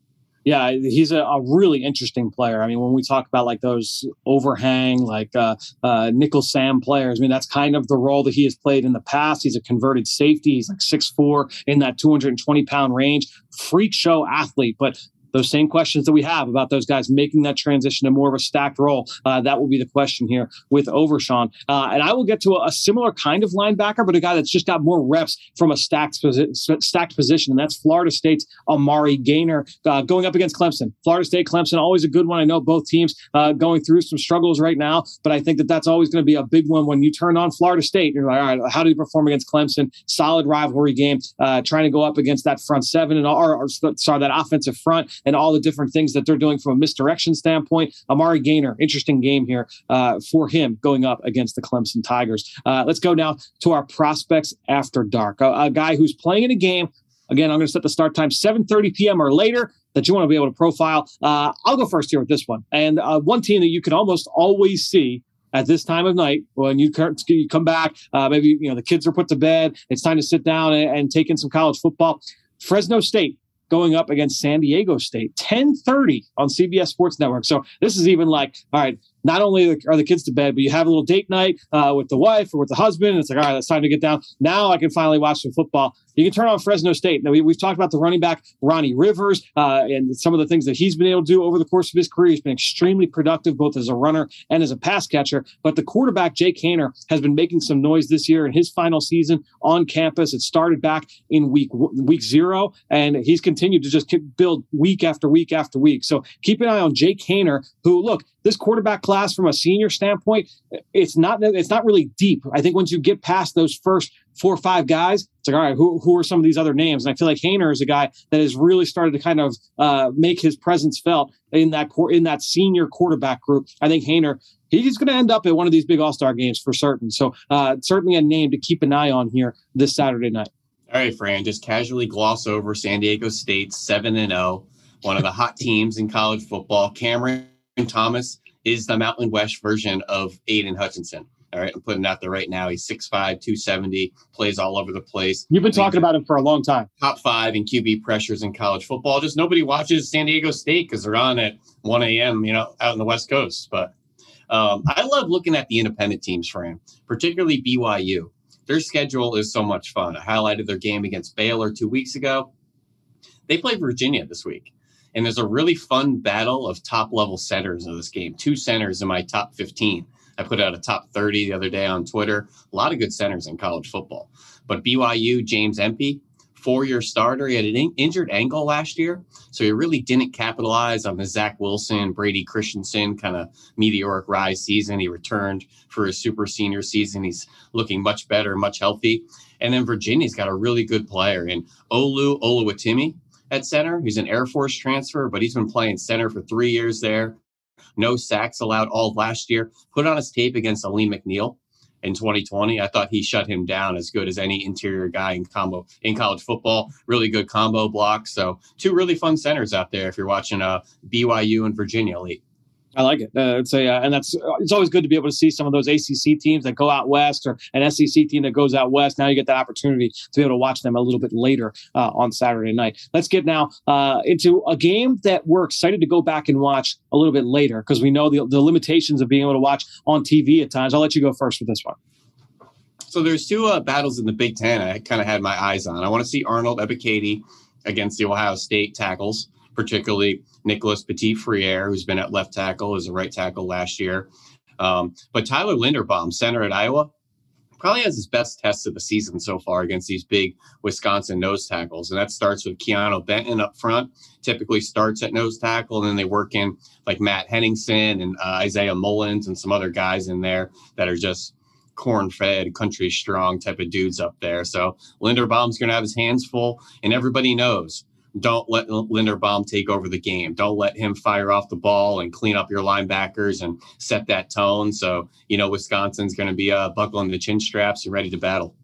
yeah, he's a, a, really interesting player. I mean, when we talk about like those overhang, like uh, uh, nickel Sam players, I mean, that's kind of the role that he has played in the past. He's a converted safety. He's like six four in that 220 pound range, freak show athlete, but those same questions that we have about those guys making that transition to more of a stacked role. Uh, that will be the question here with Overshown. Uh, and I will get to a, a, similar kind of linebacker, but a guy that's just got more reps from a stacked, posi- stacked position, and that's Florida State's Amari Gainer uh, going up against Clemson. Florida State, Clemson, always a good one. I know both teams uh, going through some struggles right now, but I think that that's always going to be a big one when you turn on Florida State. You're like, all right, how do you perform against Clemson? Solid rivalry game, uh, trying to go up against that front seven and or sorry, that offensive front and all the different things that they're doing from a misdirection standpoint. Amari Gainer, interesting game here uh, for him going up against the Clemson Tigers. Uh, let's go now to our prospects after dark. A, a guy who's playing in a game. Again, I'm going to set the start time 7:30 p.m. or later that you want to be able to profile. Uh, I'll go first here with this one. And uh, one team that you can almost always see at this time of night when you come back, uh, maybe you know the kids are put to bed. It's time to sit down and, and take in some college football. Fresno State going up against San Diego State, 1030 on CBS Sports Network. So this is even like, all right, not only are the kids to bed, but you have a little date night uh, with the wife or with the husband. And it's like, all right, it's time to get down. Now I can finally watch some football. You can turn on Fresno State. Now, we, have talked about the running back, Ronnie Rivers, uh, and some of the things that he's been able to do over the course of his career. He's been extremely productive, both as a runner and as a pass catcher. But the quarterback, Jake Haener, has been making some noise this year in his final season on campus. It started back in week week zero, and he's continued to just build week after week after week. So keep an eye on Jake Haener, who, look, this quarterback class from a senior standpoint, it's not it's not really deep. I think once you get past those first four or five guys, it's like, all right, who, who are some of these other names? And I feel like Haener is a guy that has really started to kind of uh, make his presence felt in that in that senior quarterback group. I think Haener he's going to end up at one of these big All Star games for certain. So uh, certainly a name to keep an eye on here this Saturday night.
All right, Fran, just casually gloss over San Diego State seven and zero, oh, one of the hot [laughs] teams in college football. Cameron Thomas is the Mountain West version of Aidan Hutchinson. All right, I'm putting out there right now. He's 6'5, 270, plays all over the place.
You've been talking about him for a long time.
Top five in QB pressures in college football. Just nobody watches San Diego State because they're on at 1 a.m., you know, out in the West Coast. But um, I love looking at the independent teams, Fran, particularly BYU. Their schedule is so much fun. I highlighted their game against Baylor two weeks ago. They play Virginia this week. And there's a really fun battle of top level centers in this game. Two centers in my top 15. I put out a top 30 the other day on Twitter. A lot of good centers in college football. But BYU, James Empey, four year starter. He had an in- injured ankle last year. So he really didn't capitalize on the Zach Wilson, Brady Christensen kind of meteoric rise season. He returned for his super senior season. He's looking much better, much healthy. And then Virginia's got a really good player in Olu Oluwatimi at center. He's an Air Force transfer, but he's been playing center for three years there. No sacks allowed all last year. Put on his tape against Alim McNeil in 2020. I thought he shut him down as good as any interior guy in combo in college football. Really good combo block. So two really fun centers out there if you're watching uh, BYU and Virginia Elite.
I like it. Uh, it's a, uh, and that's it's always good to be able to see some of those ACC teams that go out west or an SEC team that goes out west. Now you get that opportunity to be able to watch them a little bit later uh, on Saturday night. Let's get now uh, into a game that we're excited to go back and watch a little bit later because we know the, the limitations of being able to watch on TV at times. I'll let you go first with this one.
So there's two uh, battles in the Big Ten I kind of had my eyes on. I want to see Arnold Ebiketie against the Ohio State tackles particularly Nicholas Petit Frere, who's been at left tackle as a right tackle last year. Um, but Tyler Linderbaum, center at Iowa, probably has his best test of the season so far against these big Wisconsin nose tackles. And that starts with Keeanu Benton up front, typically starts at nose tackle, and then they work in like Matt Henningsen and uh, Isaiah Mullens and some other guys in there that are just corn fed, country strong type of dudes up there. So Linderbaum's going to have his hands full, and everybody knows don't let Linderbaum take over the game. Don't let him fire off the ball and clean up your linebackers and set that tone. So, you know, Wisconsin's going to be uh, buckling the chin straps and ready to battle.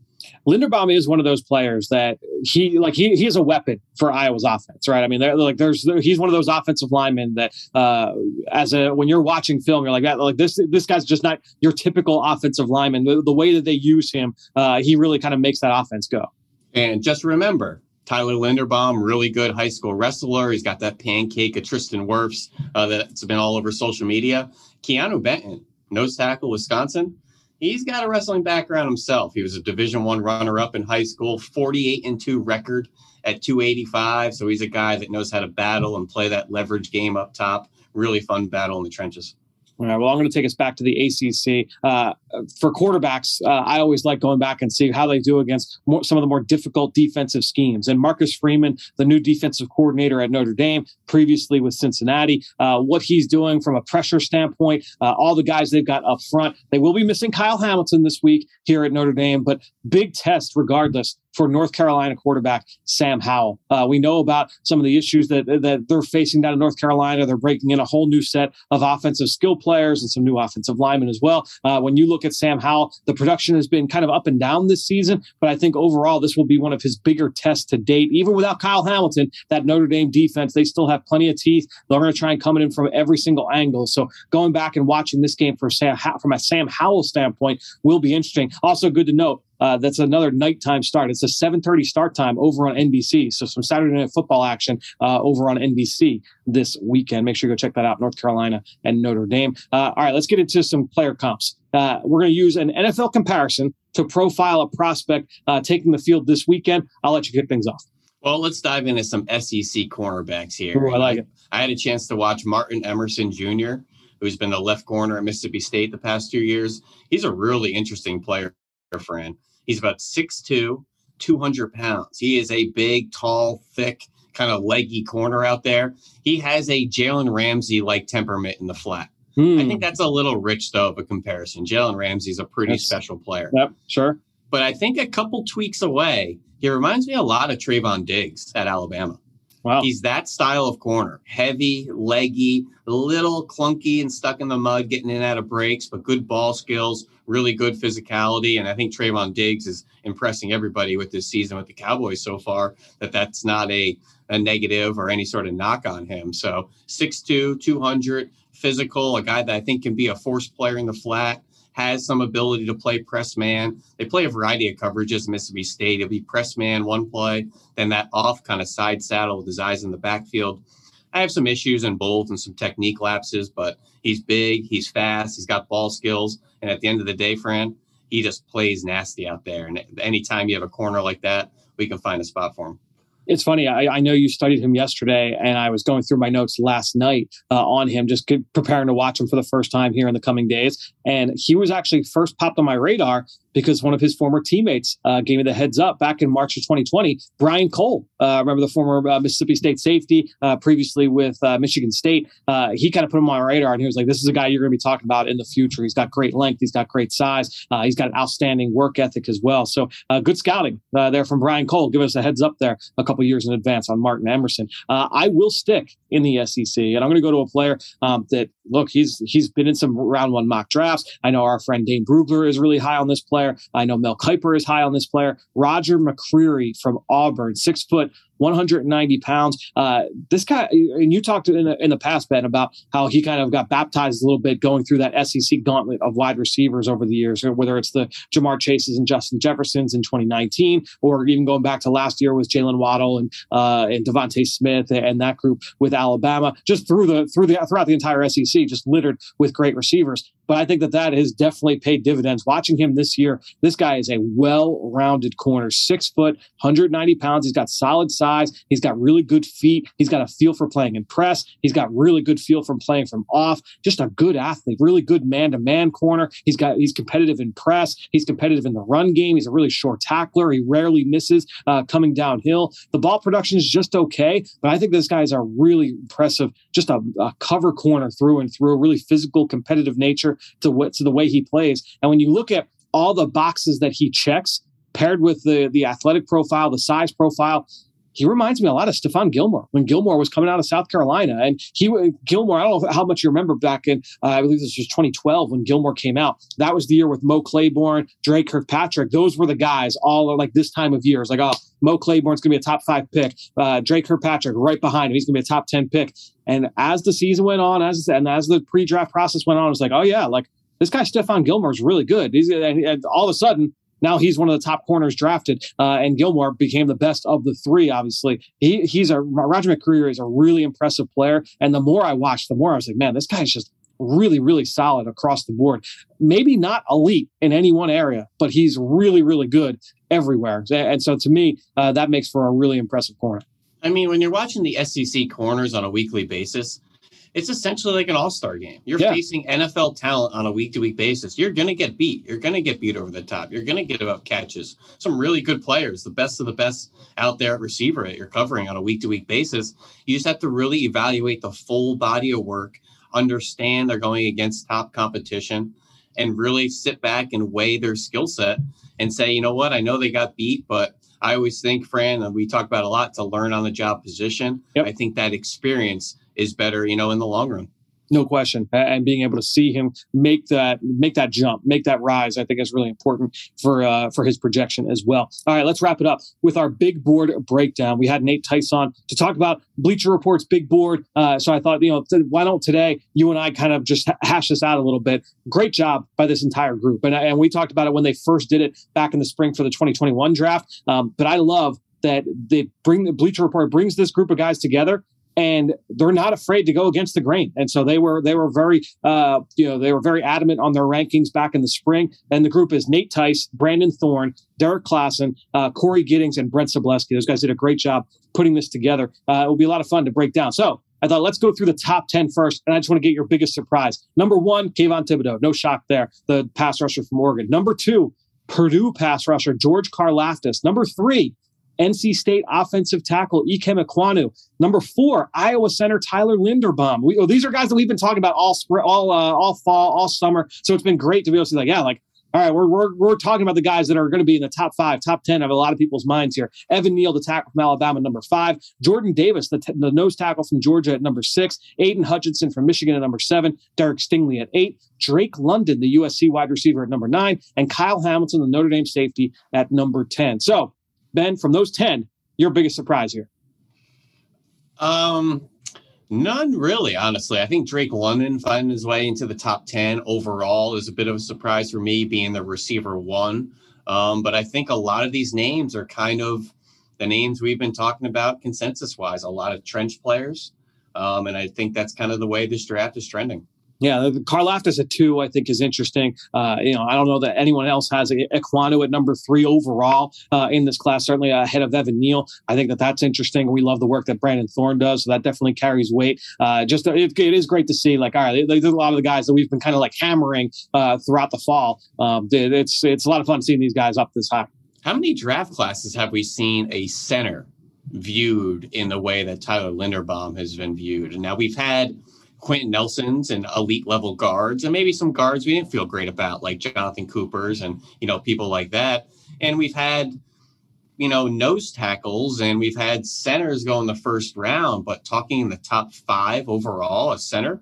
Linderbaum is one of those players that he like he he is a weapon for Iowa's offense, right? I mean, like there's he's one of those offensive linemen that uh, as a when you're watching film, you're like that like this this guy's just not your typical offensive lineman. The, the way that they use him, uh, he really kind of makes that offense go.
And just remember, Tyler Linderbaum, really good high school wrestler. He's got that pancake of Tristan Wirfs uh, that's been all over social media. Keeanu Benton, nose tackle, Wisconsin. He's got a wrestling background himself. He was a Division One runner-up in high school, 48 and two record at 285. So he's a guy that knows how to battle and play that leverage game up top. Really fun battle in the trenches.
All right, well, I'm going to take us back to the ACC. Uh, for quarterbacks, uh, I always like going back and see how they do against more, some of the more difficult defensive schemes. And Marcus Freeman, the new defensive coordinator at Notre Dame, previously with Cincinnati, uh, what he's doing from a pressure standpoint, uh, all the guys they've got up front. They will be missing Kyle Hamilton this week here at Notre Dame, but big test regardless for North Carolina quarterback Sam Howell. Uh, we know about some of the issues that that they're facing down in North Carolina. They're breaking in a whole new set of offensive skill players and some new offensive linemen as well. Uh, when you look at Sam Howell, the production has been kind of up and down this season, but I think overall this will be one of his bigger tests to date. Even without Kyle Hamilton, that Notre Dame defense, they still have plenty of teeth. They're going to try and come in from every single angle. So going back and watching this game for Sam, from a Sam Howell standpoint will be interesting. Also, good to note uh, that's another nighttime start. It's a 7:30 start time over on NBC. So some Saturday night football action uh, over on NBC this weekend. Make sure you go check that out. North Carolina and Notre Dame. Uh, all right, let's get into some player comps. Uh, we're going to use an NFL comparison to profile a prospect uh, taking the field this weekend. I'll let you kick things off.
Well, let's dive into some SEC cornerbacks here.
Ooh, I like it.
I had a chance to watch Martin Emerson Jr., who's been the left corner at Mississippi State the past two years. He's a really interesting player, friend. He's about 6'2, 200 pounds. He is a big, tall, thick, kind of leggy corner out there. He has a Jalen Ramsey like temperament in the flat. Hmm. I think that's a little rich, though, of a comparison. Jalen Ramsey's a pretty special player.
Yep, sure.
But I think a couple tweaks away, he reminds me a lot of Trevon Diggs at Alabama. Wow. He's that style of corner heavy, leggy, a little clunky and stuck in the mud, getting in and out of breaks, but good ball skills, really good physicality. And I think Trevon Diggs is impressing everybody with this season with the Cowboys so far that that's not a, a negative or any sort of knock on him. So 6'2, 200, physical, a guy that I think can be a force player in the flat has some ability to play press man. They play a variety of coverages Mississippi State. It'll be press man one play, then that off kind of side saddle with his eyes in the backfield. I have some issues in both and some technique lapses, but he's big, he's fast, he's got ball skills. And at the end of the day, Fran, he just plays nasty out there. And anytime you have a corner like that, we can find a spot for him
it's funny. I, I, know you studied him yesterday, and I was going through my notes last night uh, on him, just preparing to watch him for the first time here in the coming days. And he was actually first popped on my radar because one of his former teammates uh, gave me the heads up back in March of 2020. Brian Cole, uh, remember the former uh, Mississippi State safety, uh, previously with uh, Michigan State. Uh, he kind of put him on my radar, and he was like, "This is a guy you're going to be talking about in the future. He's got great length, he's got great size, he's got an outstanding work ethic as well. So good scouting there from Brian Cole. Give us a heads up there a couple years in advance on Martin Emerson. I will stick in the SEC, and I'm going to go to a player um, that look he's he's been in some round one mock drafts. I know our friend Dane Brugler is really high on this player. I know Mel Kiper is high on this player. Roger McCreary from Auburn, six foot, 190 pounds. Uh, this guy, and you talked in the, in the past, Ben, about how he kind of got baptized a little bit going through that SEC gauntlet of wide receivers over the years, whether it's the Ja'Marr Chases and Justin Jeffersons in 2019, or even going back to last year with Jaylen Waddle and uh, and DeVonta Smith and that group with Alabama, just through the through the throughout the entire SEC, just littered with great receivers. But I think that that has definitely paid dividends. Watching him this year, this guy is a well-rounded corner, six foot, 190 pounds. He's got solid size. He's got really good feet. He's got a feel for playing in press. He's got really good feel from playing from off. Just a good athlete, really good man to man corner. He's got he's competitive in press. He's competitive in the run game. He's a really short tackler. He rarely misses uh, coming downhill. The ball production is just okay, but I think this guy is a really impressive, just a, a cover corner through and through. Really physical, competitive nature to what to the way he plays. And when you look at all the boxes that he checks, paired with the the athletic profile, the size profile, he reminds me a lot of Stephon Gilmore when Gilmore was coming out of South Carolina. And he, Gilmore, I don't know how much you remember back in, uh, I believe this was 2012 when Gilmore came out. That was the year with Mo Claiborne, Drake Kirkpatrick. Those were the guys all like this time of year. It's like, oh, Mo Claiborne's going to be a top five pick. Uh, Drake Kirkpatrick right behind him. He's going to be a top 10 pick. And as the season went on, as and as the pre draft process went on, it's like, oh, yeah, like this guy, Stephon Gilmore, is really good. He's, and, and all of a sudden, now he's one of the top corners drafted, uh, and Gilmore became the best of the three. Obviously, he he's a Roger McCreary is a really impressive player, and the more I watched, the more I was like, man, this guy's just really, really solid across the board. Maybe not elite in any one area, but he's really, really good everywhere. And so to me, uh, that makes for a really impressive corner.
I mean, when you're watching the SEC corners on a weekly basis, it's essentially like an all-star game. You're yeah. facing NFL talent on a week-to-week basis. You're going to get beat. You're going to get beat over the top. You're going to get about catches. Some really good players, the best of the best out there at receiver that you're covering on a week-to-week basis. You just have to really evaluate the full body of work, understand they're going against top competition, and really sit back and weigh their skill set and say, you know what, I know they got beat, but I always think, Fran, and we talk about a lot to learn on the job position. Yep. I think that experience is better, you know, in the long run
no question. And being able to see him make that make that jump, make that rise, I think is really important for uh, for his projection as well. All right, let's wrap it up with our big board breakdown. We had Nate Tice to talk about Bleacher Report's big board. Uh, so I thought, you know, why don't today you and I kind of just hash this out a little bit? Great job by this entire group, and and we talked about it when they first did it back in the spring for the 2021 draft. Um, but I love that they bring the Bleacher Report brings this group of guys together and they're not afraid to go against the grain. And so they were they were very uh, you know they were very adamant on their rankings back in the spring. And the group is Nate Tice, Brandon Thorn, Derek Klassen, uh, Corey Giddings, and Brent Sobleski. Those guys did a great job putting this together. Uh, it will be a lot of fun to break down. So I thought let's go through the top 10 first, and I just want to get your biggest surprise. Number one, Kayvon Thibodeaux, no shock there, the pass rusher from Oregon. Number two, Purdue pass rusher George Karlaftis. Number three, NC State offensive tackle Ikem Ekwonu. Number four, Iowa center Tyler Linderbaum. We, oh, these are guys that we've been talking about all spring, all uh, all fall, all summer. So it's been great to be able to see like, yeah, like all right, we're, we're, we're talking about the guys that are going to be in the top five, top 10 of a lot of people's minds here. Evan Neal, the tackle from Alabama, number five. Jordan Davis, the, t- the nose tackle from Georgia at number six. Aidan Hutchinson from Michigan at number seven. Derek Stingley at eight. Drake London, the USC wide receiver at number nine. And Kyle Hamilton, the Notre Dame safety at number 10. So Ben, from those 10, your biggest surprise here?
Um, none really, honestly. I think Drake London finding his way into the top 10 overall is a bit of a surprise for me, being the receiver one. Um, but I think a lot of these names are kind of the names we've been talking about consensus wise, a lot of trench players. Um, and I think that's kind of the way this draft is trending.
Yeah, Karlaftis at two, I think, is interesting. Uh, you know, I don't know that anyone else has Ekwonu at number three overall uh, in this class, certainly ahead of Evan Neal. I think that that's interesting. We love the work that Brandon Thorn does, so that definitely carries weight. Uh, just it, it is great to see. Like, all right, there's a lot of the guys that we've been kind of like hammering uh, throughout the fall. Um, it's it's a lot of fun seeing these guys up this high.
How many draft classes have we seen a center viewed in the way that Tyler Linderbaum has been viewed? And now we've had Quenton Nelsons and elite level guards, and maybe some guards we didn't feel great about, like Jonathan Cooper's and you know people like that. And we've had you know nose tackles, and we've had centers go in the first round. But talking in the top five overall, a center,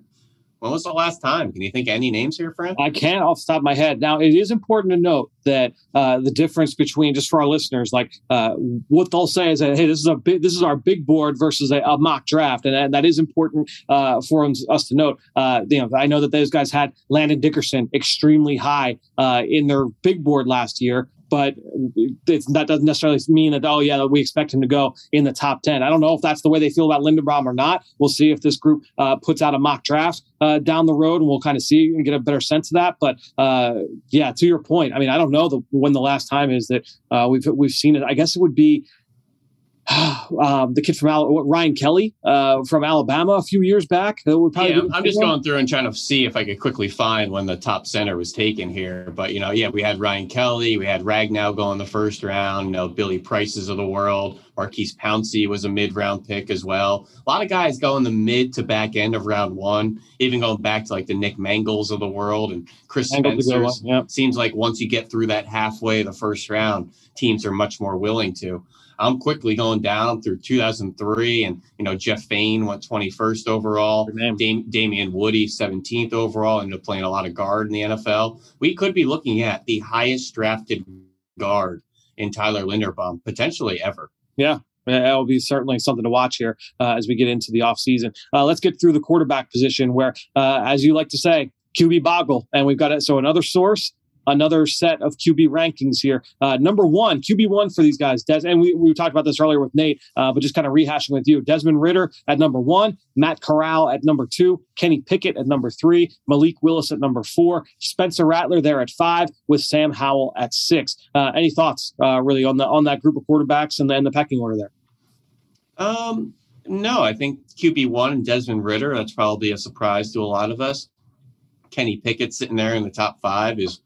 when was the last time? Can you think any names here, friend?
I can't off the top of my head. Now, it is important to note that uh, the difference between just for our listeners, like uh, what they'll say is that hey, this is a this is our big board versus a, a mock draft, and, and, that is important uh, for us to note. Uh, you know, I know that those guys had Landon Dickerson extremely high uh, in their big board last year but that doesn't necessarily mean that oh yeah we expect him to go in the top 10 i don't know if that's the way they feel about linderbaum or not. We'll see if this group uh, puts out a mock draft uh, down the road and we'll kind of see and get a better sense of that. But uh, yeah to your point i mean i don't know the, when the last time is that uh, we've we've seen it. I guess it would be [sighs] um, the kid from Al- Ryan Kelly uh, from Alabama a few years back.
yeah, I'm just one. going through and trying to see if I could quickly find when the top center was taken here. But you know, yeah, we had Ryan Kelly, we had Ragnow go in the first round. You know, Billy Prices of the world, Maurkice Pouncey was a mid-round pick as well. A lot of guys go in the mid to back end of round one, even going back to like the Nick Mangolds of the world and Chris Spencer. Yep. Seems like once you get through that halfway of the first round, teams are much more willing to. I'm quickly going down through 2003, and you know Jeff Faine went 21st overall. Dam- Damien Woody 17th overall, ended up playing a lot of guard in the NFL. We could be looking at the highest drafted guard in Tyler Linderbaum potentially ever.
Yeah, that will be certainly something to watch here uh, as we get into the offseason. Uh, let's get through the quarterback position where, uh, as you like to say, QB boggle. And we've got it. So another source another set of QB rankings here. Uh, number one, QB one for these guys, Des, and we, we talked about this earlier with Nate, uh, but just kind of rehashing with you. Desmond Ridder at number one, Matt Corral at number two, Kenny Pickett at number three, Malik Willis at number four, Spencer Rattler there at five, with Sam Howell at six. Uh, any thoughts uh, really on the on that group of quarterbacks and then the pecking order there?
Um, no, I think QB one and Desmond Ridder. That's probably a surprise to a lot of us. Kenny Pickett sitting there in the top five is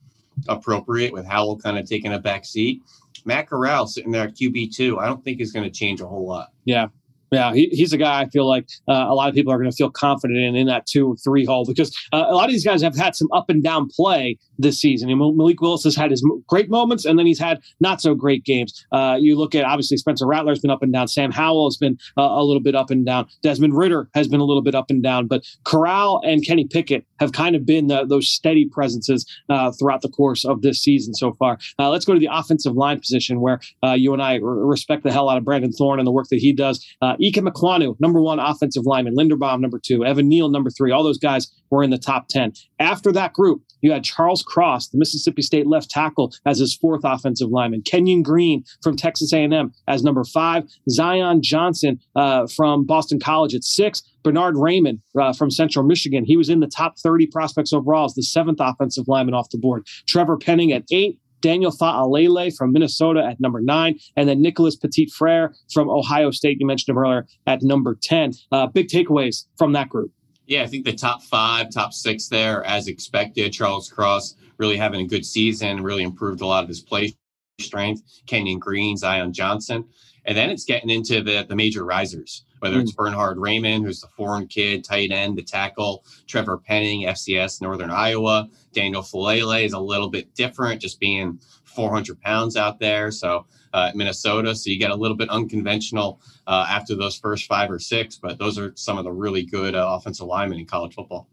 appropriate with Howell kind of taking a back seat. Matt Corral sitting there at QB two. I don't think is going to change a whole lot.
Yeah, yeah, he, he's a guy I feel like uh, a lot of people are going to feel confident in in that two or three hole because uh, a lot of these guys have had some up and down play this season. And Malik Willis has had his great moments and then he's had not so great games. Uh, you look at obviously Spencer Rattler's been up and down. Sam Howell has been uh, a little bit up and down. Desmond Ridder has been a little bit up and down. But Corral and Kenny Pickett have kind of been the, those steady presences uh, throughout the course of this season so far. Uh, let's go to the offensive line position where you and I respect the hell out of Brandon Thorn and the work that he does. Ikem Ekwonu, number one offensive lineman, Linderbaum, number two, Evan Neal, number three. All those guys were in the top 10. After that group, you had Charles Cross, the Mississippi State left tackle, as his fourth offensive lineman. Kenyon Green from Texas A&M as number five. Zion Johnson uh, from Boston College at six. Bernhard Raimann uh, from Central Michigan. He was in the top 30 prospects overall as the seventh offensive lineman off the board. Trevor Penning at eight. Daniel Faalele from Minnesota at number nine, and then Nicholas Petit Frere from Ohio State. You mentioned him earlier at number 10. Uh, big takeaways from that group.
Yeah, I think the top five, top six there, as expected. Charles Cross really having a good season, really improved a lot of his play strength. Kenyon Green, Zion Johnson. And then it's getting into the, the major risers, whether it's mm. Bernhard Raimann, who's the foreign kid, tight end, the tackle, Trevor Penning, FCS, Northern Iowa. Daniel Faalele is a little bit different, just being 400 pounds out there. So uh, Minnesota. So you get a little bit unconventional uh, after those first five or six, but those are some of the really good uh, offensive linemen in college football.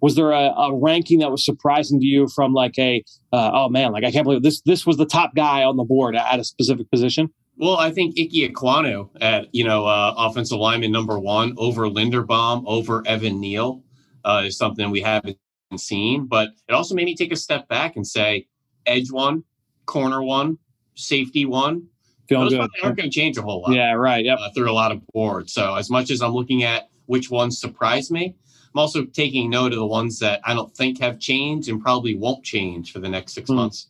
Was there a, a, ranking that was surprising to you from like a uh, oh man like I can't believe this this was the top guy on the board at a specific position?
Well, I think Ike Ekwonu at you know uh, offensive lineman number one over Linderbaum over Evan Neal uh, is something we haven't seen, but it also made me take a step back and say edge one, corner one, safety one.
Those
good. aren't going to change a whole lot.
Yeah, right. Yep.
Uh, through a lot of boards. So as much as I'm looking at which ones surprise me, I'm also taking note of the ones that I don't think have changed and probably won't change for the next six mm. months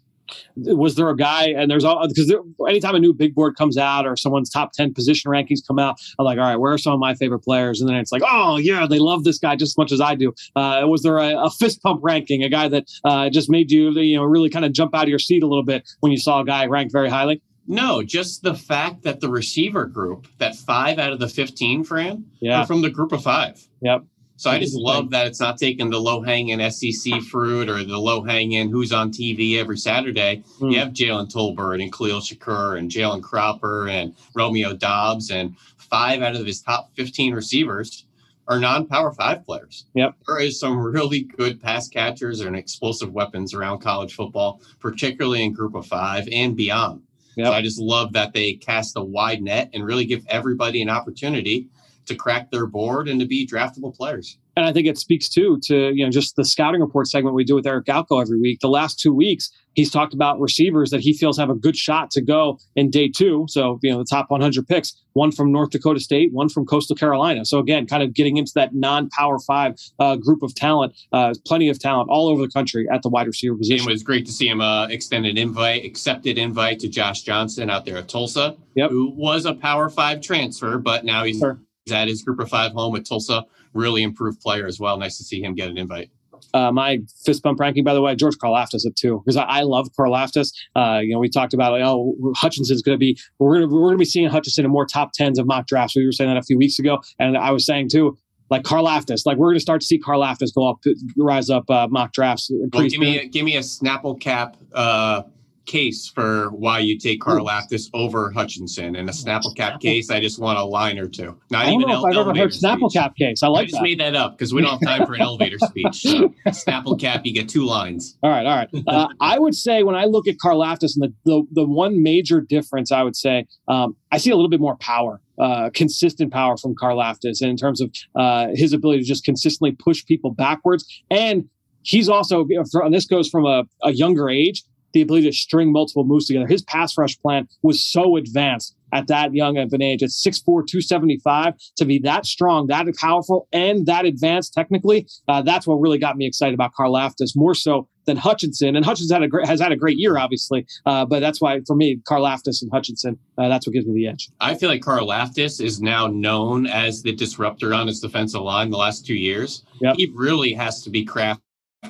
was there a guy and there's all because there, anytime a new big board comes out or someone's top 10 position rankings come out i'm like all right where are some of my favorite players and then it's like oh yeah they love this guy just as much as i do uh, was there a, a, fist pump ranking a guy that uh, just made you you know really kind of jump out of your seat a little bit when you saw a guy ranked very highly
no, just the fact that the receiver group, that five out of the 15, Fran,
yeah.
are from the group of five.
Yep.
So I just love that it's not taking the low hanging SEC fruit or the low hanging who's on TV every Saturday. Mm. You have Jalen Tolbert and Khalil Shakir and Jalen Cropper and Romeo Doubs and five out of his top 15 receivers are non-power five players.
Yep.
There is some really good pass catchers and explosive weapons around college football, particularly in group of five and beyond. Yep. So I just love that they cast a wide net and really give everybody an opportunity to crack their board and to be draftable players.
And I think it speaks too to you know just the scouting report segment we do with Eric Galko every week. The last two weeks, he's talked about receivers that he feels have a good shot to go in day two. So you know the top 100 picks, one from North Dakota State, one from Coastal Carolina. So again, kind of getting into that non-power five uh, group of talent, uh, plenty of talent all over the country at the wide receiver position.
It was great to see him uh, extend an invite, accepted invite to Josh Johnson out there at Tulsa,
yep.
who was a Power Five transfer, but now he's. Sure at his group of five home at Tulsa. Really improved player as well. Nice to see him get an invite.
Uh, my fist bump ranking, by the way, George Karlaftis at two because I, I, love Karlaftis. Uh, you know, we talked about like, oh Hutchinson's going to be we're going to we're going to be seeing Hutchinson in more top tens of mock drafts. We were saying that a few weeks ago, and I was saying too, like Karlaftis, like we're going to start to see Karlaftis go up, rise up uh, mock drafts.
Well, give me a, give me a Snapple cap uh, case for why you take Karlaftis over Hutchinson. In a Snapple cap case, I just want a line or two.
Not I don't even know if I've ever heard Snapple cap case. I like I
just
that.
made that up because we don't have time for an elevator speech. So [laughs] Snapple cap, you get two lines.
All right, all right. Uh, I would say when I look at Karlaftis, and the, the, the one major difference I would say, um, I see a little bit more power. Uh, consistent power from Karlaftis in terms of uh, his ability to just consistently push people backwards and he's also, and this goes from a, a younger age, the ability to string multiple moves together. His pass rush plan was so advanced at that young of an age. At 6'4, 275, to be that strong, that powerful, and that advanced technically, uh, that's what really got me excited about Karlaftis more so than Hutchinson. And Hutchinson had a great, has had a great year, obviously. Uh, but that's why, for me, Karlaftis and Hutchinson, uh, that's what gives me the edge.
I feel like Karlaftis is now known as the disruptor on his defensive line the last two years. Yep. He really has to be crafty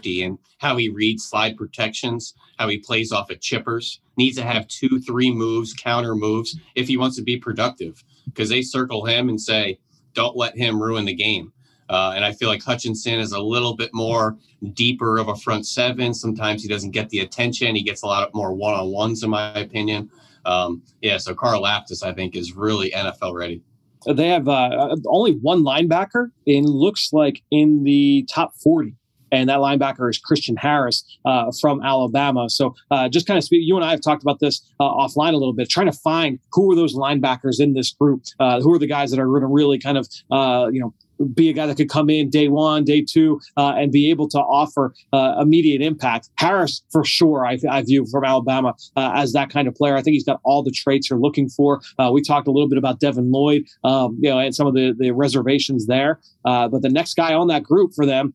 and how he reads slide protections, how he plays off of chippers. Needs to have two, three moves, counter moves if he wants to be productive because they circle him and say, don't let him ruin the game. Uh, and I feel like Hutchinson is a little bit more deeper of a front seven. Sometimes he doesn't get the attention. He gets a lot more one on ones, in my opinion. Um, yeah, so Karlaftis, I think, is really NFL ready.
They have uh, only one linebacker and looks like in the top 40 and that linebacker is Christian Harris uh, from Alabama. So uh, just kind of speak, you and I have talked about this uh, offline a little bit, trying to find who are those linebackers in this group, uh, who are the guys that are going to really kind of uh, you know be a guy that could come in day one, day two, uh, and be able to offer uh, immediate impact. Harris, for sure, I, I view from Alabama uh, as that kind of player. I think he's got all the traits you're looking for. we talked a little bit about Devin Lloyd, um, you know, and some of the, the reservations there. but the next guy on that group for them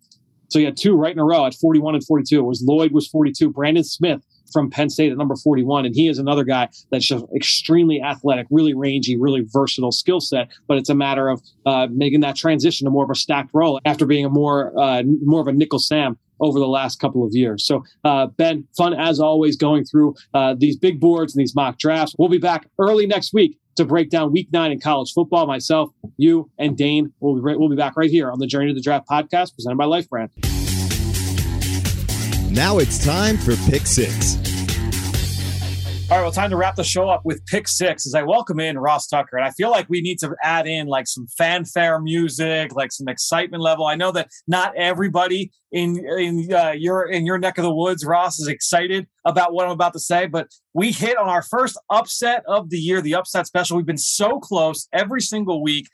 so you had two right in a row at 41 and 42. It was Lloyd was 42. Brandon Smith from Penn State at number 41. And he is another guy that's just extremely athletic, really rangy, really versatile skill set. But it's a matter of uh, making that transition to more of a stacked role after being a more uh, more of a nickel Sam over the last couple of years. So, uh, Ben, fun as always going through uh, these big boards and these mock drafts. We'll be back early next week to break down week nine in college football. Myself, you, and Dane will be, we'll be back right here on the Journey to the Draft podcast presented by Life Brand.
Now it's time for Pick Six.
All right, well, time to wrap the show up with pick six as I welcome in Ross Tucker. And I feel like we need to add in like some fanfare music, like some excitement level. I know that not everybody in in uh, your in your neck of the woods, Ross, is excited about what I'm about to say, but we hit on our first upset of the year, the upset special. We've been so close every single week.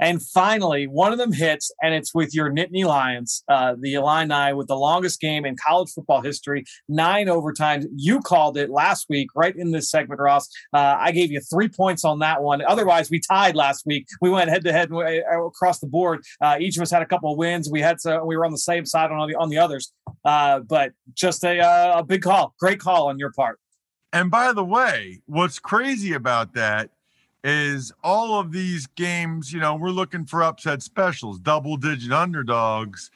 And finally, one of them hits, and it's with your Nittany Lions, uh, the Illini, with the longest game in college football history, nine overtimes. You called it last week, right in this segment, Ross. Uh, I gave you three points on that one. Otherwise, we tied last week. We went head to head across the board. Uh, each of us had a couple of wins. We had to, we were on the same side on the on the others. Uh, but just a, uh, a big call, great call on your part.
And by the way, what's crazy about that is all of these games, you know, we're looking for upset specials, double digit underdogs.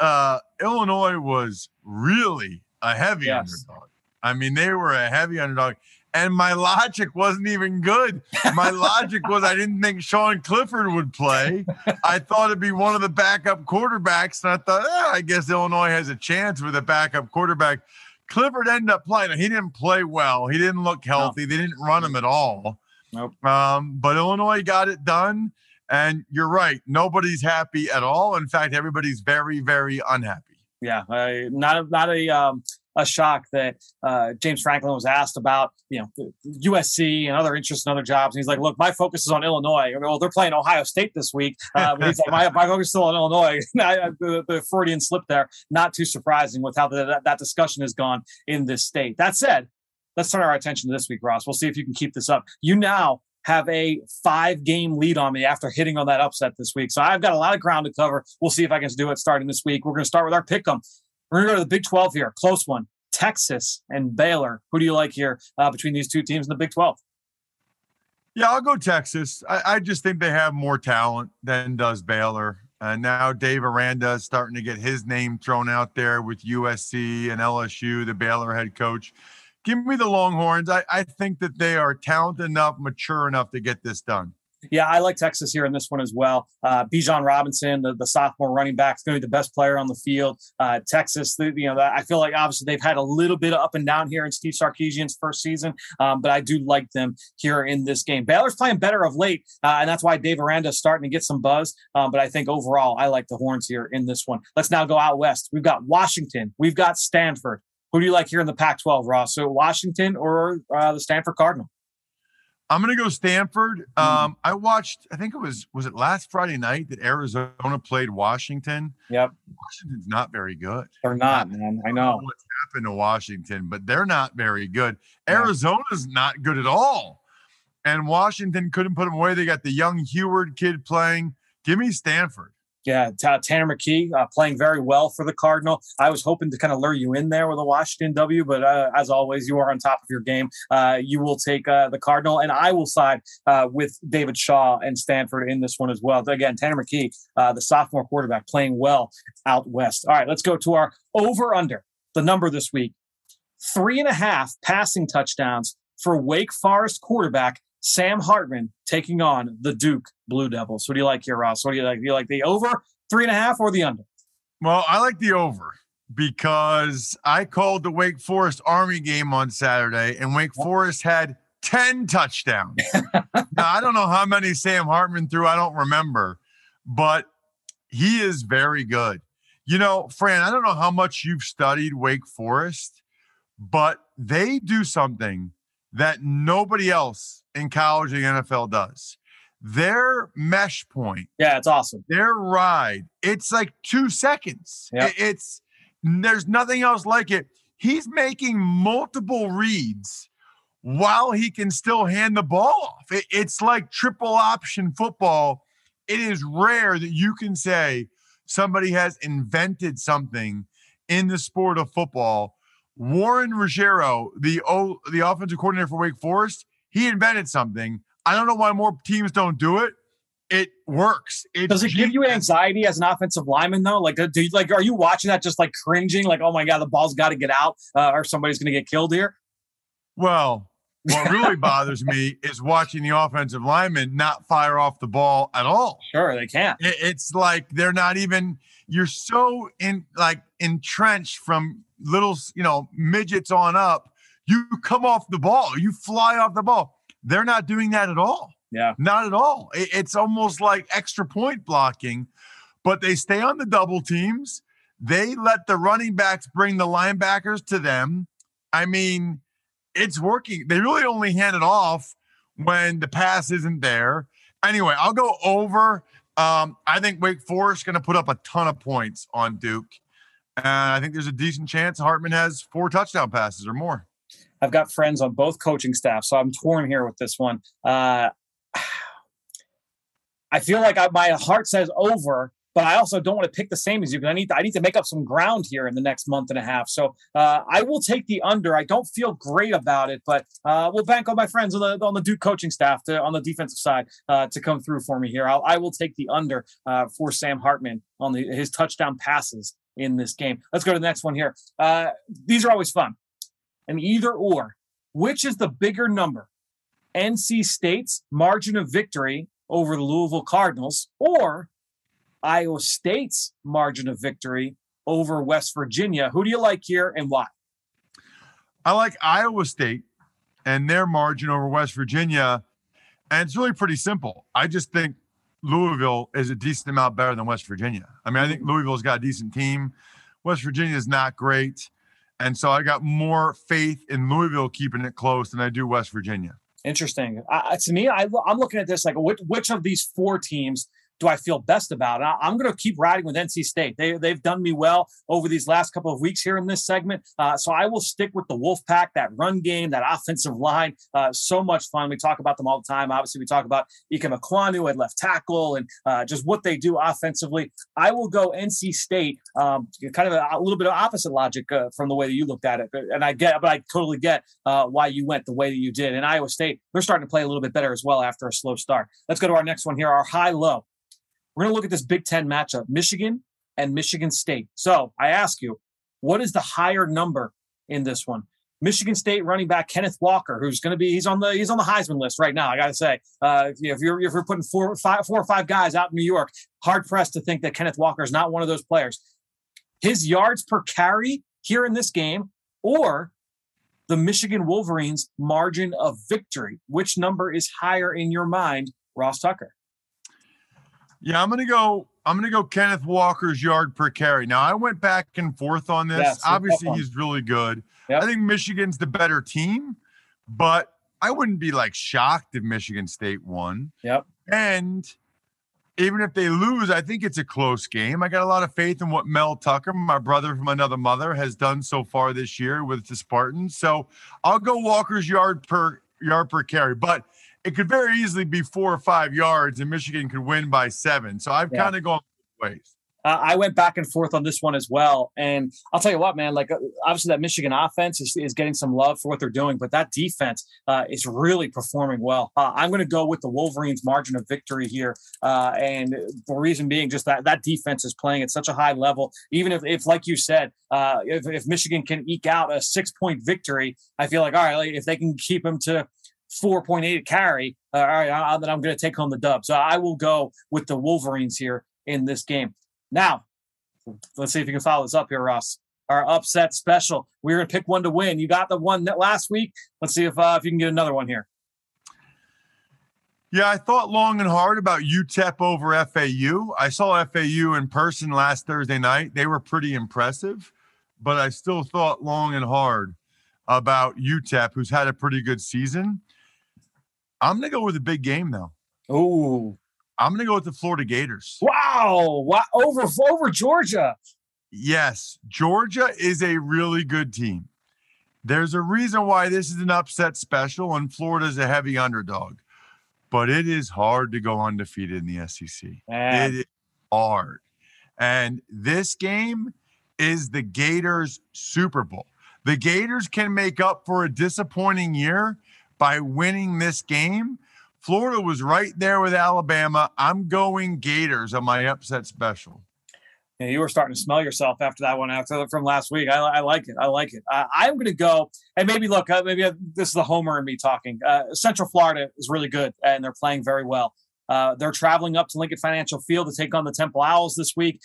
Uh, Illinois was really a heavy yes. underdog. I mean, they were a heavy underdog. And my logic wasn't even good. My logic was I didn't think Sean Clifford would play. I thought it'd be one of the backup quarterbacks. And I thought, eh, I guess Illinois has a chance with a backup quarterback. Clifford ended up playing. He didn't play well. He didn't look healthy. They didn't run him at all. Nope. Um, but Illinois got it done. And you're right. Nobody's happy at all. In fact, everybody's very, very unhappy.
Yeah. Uh, not a, not a, um, a shock that uh, James Franklin was asked about, you know, USC and other interests and other jobs. And he's like, "Look, my focus is on Illinois. Well, they're playing Ohio State this week, uh, but he's like, my, [laughs] my focus is still on Illinois." [laughs] the, the, Freudian slip there. Not too surprising with how the, that, that discussion has gone in this state. That said, let's turn our attention to this week, Ross. We'll see if you can keep this up. You now have a five game lead on me after hitting on that upset this week. So I've got a lot of ground to cover. We'll see if I can do it starting this week. We're going to start with our pick 'em. We're going to go to the Big 12 here. Close one. Texas and Baylor. Who do you like here uh, between these two teams in the Big 12?
Yeah, I'll go Texas. I, I just think they have more talent than does Baylor. And now Dave Aranda is starting to get his name thrown out there with USC and LSU, the Baylor head coach give me the Longhorns. I, I think that they are talented enough, mature enough to get this done.
Yeah, I like Texas here in this one as well. Uh, Bijan Robinson, the, the sophomore running back, is going to be the best player on the field. Uh, Texas, the, you know, I feel like obviously they've had a little bit of up and down here in Steve Sarkisian's first season, um, but I do like them here in this game. Baylor's playing better of late, uh, and that's why Dave Aranda is starting to get some buzz. Um, but I think overall, I like the Horns here in this one. Let's now go out west. We've got Washington, we've got Stanford. Who do you like here in the Pac 12, Ross? So Washington or uh, the Stanford Cardinal?
I'm gonna go Stanford. Um, I watched. I think it was was it last Friday night that Arizona played Washington.
Yep.
Washington's not very good.
They're not, man. I know.
what's happened to Washington, but they're not very good. Arizona's not good at all, and Washington couldn't put them away. They got the young Huard kid playing. Give me Stanford.
Yeah, Tanner McKee uh, playing very well for the Cardinal. I was hoping to kind of lure you in there with a Washington W, but uh, as always, you are on top of your game. Uh, you will take uh, the Cardinal, and I will side uh, with David Shaw and Stanford in this one as well. Again, Tanner McKee, uh, the sophomore quarterback, playing well out west. All right, let's go to our over under. The number this week three and a half passing touchdowns for Wake Forest quarterback Sam Hartman taking on the Duke Blue Devils. What do you like here, Ross? What do you like? Do you like the over three and a half or the under?
Well, I like the over because I called the Wake Forest Army game on Saturday, and Wake Forest had 10 touchdowns. [laughs] now, I don't know how many Sam Hartman threw, I don't remember, but he is very good. You know, Fran, I don't know how much you've studied Wake Forest, but they do something that nobody else in college and NFL does. Their mesh point,
Yeah, it's awesome.
their ride, it's like two seconds.
Yeah.
It's there's nothing else like it. He's making multiple reads while he can still hand the ball off. It- it's like triple option football. It is rare that you can say somebody has invented something in the sport of football. Warren Ruggiero, the o, the offensive coordinator for Wake Forest, he invented something. I don't know why more teams don't do it. It works. It's
Does it give you anxiety as an offensive lineman though? Like, do you, like, are you watching that just like cringing? Like, oh my god, the ball's got to get out, uh, or somebody's going to get killed here.
Well, what really bothers me is watching the offensive linemen not fire off the ball at all.
Sure, they can't.
It- It's like they're not even. You're so in like entrenched from little, you know, midgets on up. You come off the ball. You fly off the ball. They're not doing that at all.
Yeah.
Not at all. It- It's almost like extra point blocking, but they stay on the double teams. They let the running backs bring the linebackers to them. I mean, it's working. They really only hand it off when the pass isn't there. Anyway, I'll go over. Um, I think Wake Forest going to put up a ton of points on Duke. And I think there's a decent chance Hartman has four touchdown passes or more.
I've got friends on both coaching staff, so I'm torn here with this one. Uh, [sighs] I feel like I, my heart says over, but I also don't want to pick the same as you because I need to, I need to make up some ground here in the next month and a half. So uh, I will take the under. I don't feel great about it, but uh, we'll bank on my friends on the on the Duke coaching staff to, on the defensive side uh, to come through for me here. I'll, I will take the under uh, for Sam Hartman on the, his touchdown passes in this game. Let's go to the next one here. Uh, these are always fun an either or. Which is the bigger number? NC State's margin of victory over the Louisville Cardinals or Iowa State's margin of victory over West Virginia? Who do you like here and why?
I like Iowa State and their margin over West Virginia. And it's really pretty simple. I just think Louisville is a decent amount better than West Virginia. I mean, I think Louisville's got a decent team. West Virginia is not great. And so I got more faith in Louisville keeping it close than I do West Virginia.
Interesting. Uh, to me, I, I'm looking at this like which, which of these four teams do I feel best about? I, I'm going to keep riding with NC State. They, they've done me well over these last couple of weeks here in this segment. Uh, so I will stick with the Wolfpack, that run game, that offensive line. Uh, so much fun. We talk about them all the time. Obviously, we talk about Ike Ekwonu at left tackle and uh, just what they do offensively. I will go NC State, um, kind of a, a, little bit of opposite logic uh, from the way that you looked at it. And I get, but I totally get uh, why you went the way that you did. And Iowa State, they're starting to play a little bit better as well after a slow start. Let's go to our next one here, our high low. We're going to look at this Big Ten matchup, Michigan and Michigan State. So I ask you, what is the higher number in this one? Michigan State running back Kenneth Walker, who's going to be he's on the he's on the Heisman list right now. I got to say, uh, if you're if you're putting four five four or five guys out in New York, hard pressed to think that Kenneth Walker is not one of those players. His yards per carry here in this game, or the Michigan Wolverines margin of victory, which number is higher in your mind, Ross Tucker?
Yeah, I'm gonna go. I'm gonna go Kenneth Walker's yard per carry. Now I went back and forth on this.
Yes,
Obviously, he's really good.
Yep.
I think Michigan's the better team, but I wouldn't be like shocked if Michigan State won.
Yep.
And even if they lose, I think it's a close game. I got a lot of faith in what Mel Tucker, my brother from another mother, has done so far this year with the Spartans. So I'll go Walker's yard per yard per carry, but it could very easily be four or five yards, and Michigan could win by seven. So I've
Yeah.
kind of gone both ways.
Uh, I went back and forth on this one as well. And I'll tell you what, man, like uh, obviously that Michigan offense is, is getting some love for what they're doing, but that defense uh, is really performing well. Uh, I'm going to go with the Wolverines margin of victory here. Uh, and the reason being just that that defense is playing at such a high level. Even if, if like you said, uh, if, if Michigan can eke out a six point victory, I feel like, all right, like, if they can keep them to 4.8 carry, uh, all right, I, then I'm going to take home the dub. So I will go with the Wolverines here in this game. Now, let's see if you can follow this up here, Ross. Our upset special. We're gonna pick one to win. You got the one that last week. Let's see if uh, if you can get another one here.
Yeah, I thought long and hard about UTEP over FAU. I saw FAU in person last Thursday night. They were pretty impressive, but I still thought long and hard about UTEP, who's had a pretty good season. I'm going to go with a big game, though.
Ooh,
I'm going to go with the Florida Gators.
wow, wow, over over Georgia.
Yes, Georgia is a really good team. There's a reason why this is an upset special, and Florida's a heavy underdog. But it is hard to go undefeated in the SEC.
Man.
It is hard. And this game is the Gators Super Bowl. The Gators can make up for a disappointing year by winning this game. Florida was right there with Alabama. I'm going Gators on my upset special.
Yeah, you were starting to smell yourself after that one after from last week. I, I like it. I like it. Uh, I'm going to go and maybe look. Uh, maybe uh, this is the homer and me talking. Uh, Central Florida is really good and they're playing very well. Uh, they're traveling up to Lincoln Financial Field to take on the Temple Owls this week.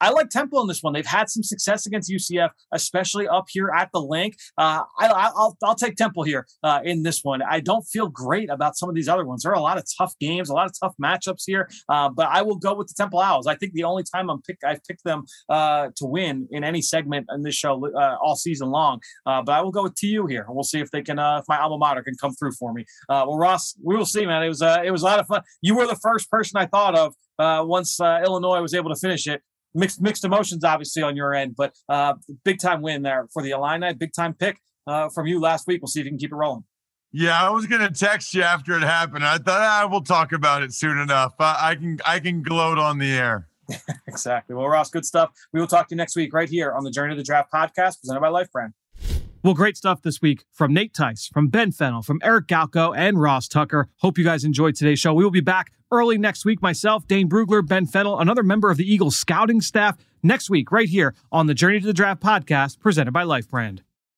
Uh, I like Temple in this one. They've had some success against UCF, especially up here at the link. Uh, I, will I'll take Temple here uh, in this one. I don't feel great about some of these other ones. There are a lot of tough games, a lot of tough matchups here, uh, but I will go with the Temple Owls. I think the only time I'm pick I've picked them uh, to win in any segment in this show uh, all season long. Uh, but I will go with TU here. We'll see if they can, if my alma mater can come through for me. well, Ross, we will see, man. It was it was a lot of fun. You were the first person I thought of once Illinois was able to finish it mixed mixed emotions obviously on your end, but uh, big time win there for the Illini. Big time pick uh, from you last week. We'll see if you can keep it rolling.
Yeah, I was gonna text you after it happened. I thought ah, we'll talk about it soon enough. I, I can I can gloat on the air. [laughs]
exactly. Well, Ross, good stuff. We will talk to you next week right here on the Journey to the Draft podcast presented by Life Brand. Well, great stuff this week from Nate Tice, from Ben Fennell, from Eric Galko, and Ross Tucker. Hope you guys enjoyed today's show. We will be back early next week. Myself, Dane Brugler, Ben Fennell, another member of the Eagles scouting staff, next week right here on the Journey to the Draft podcast presented by Life Brand.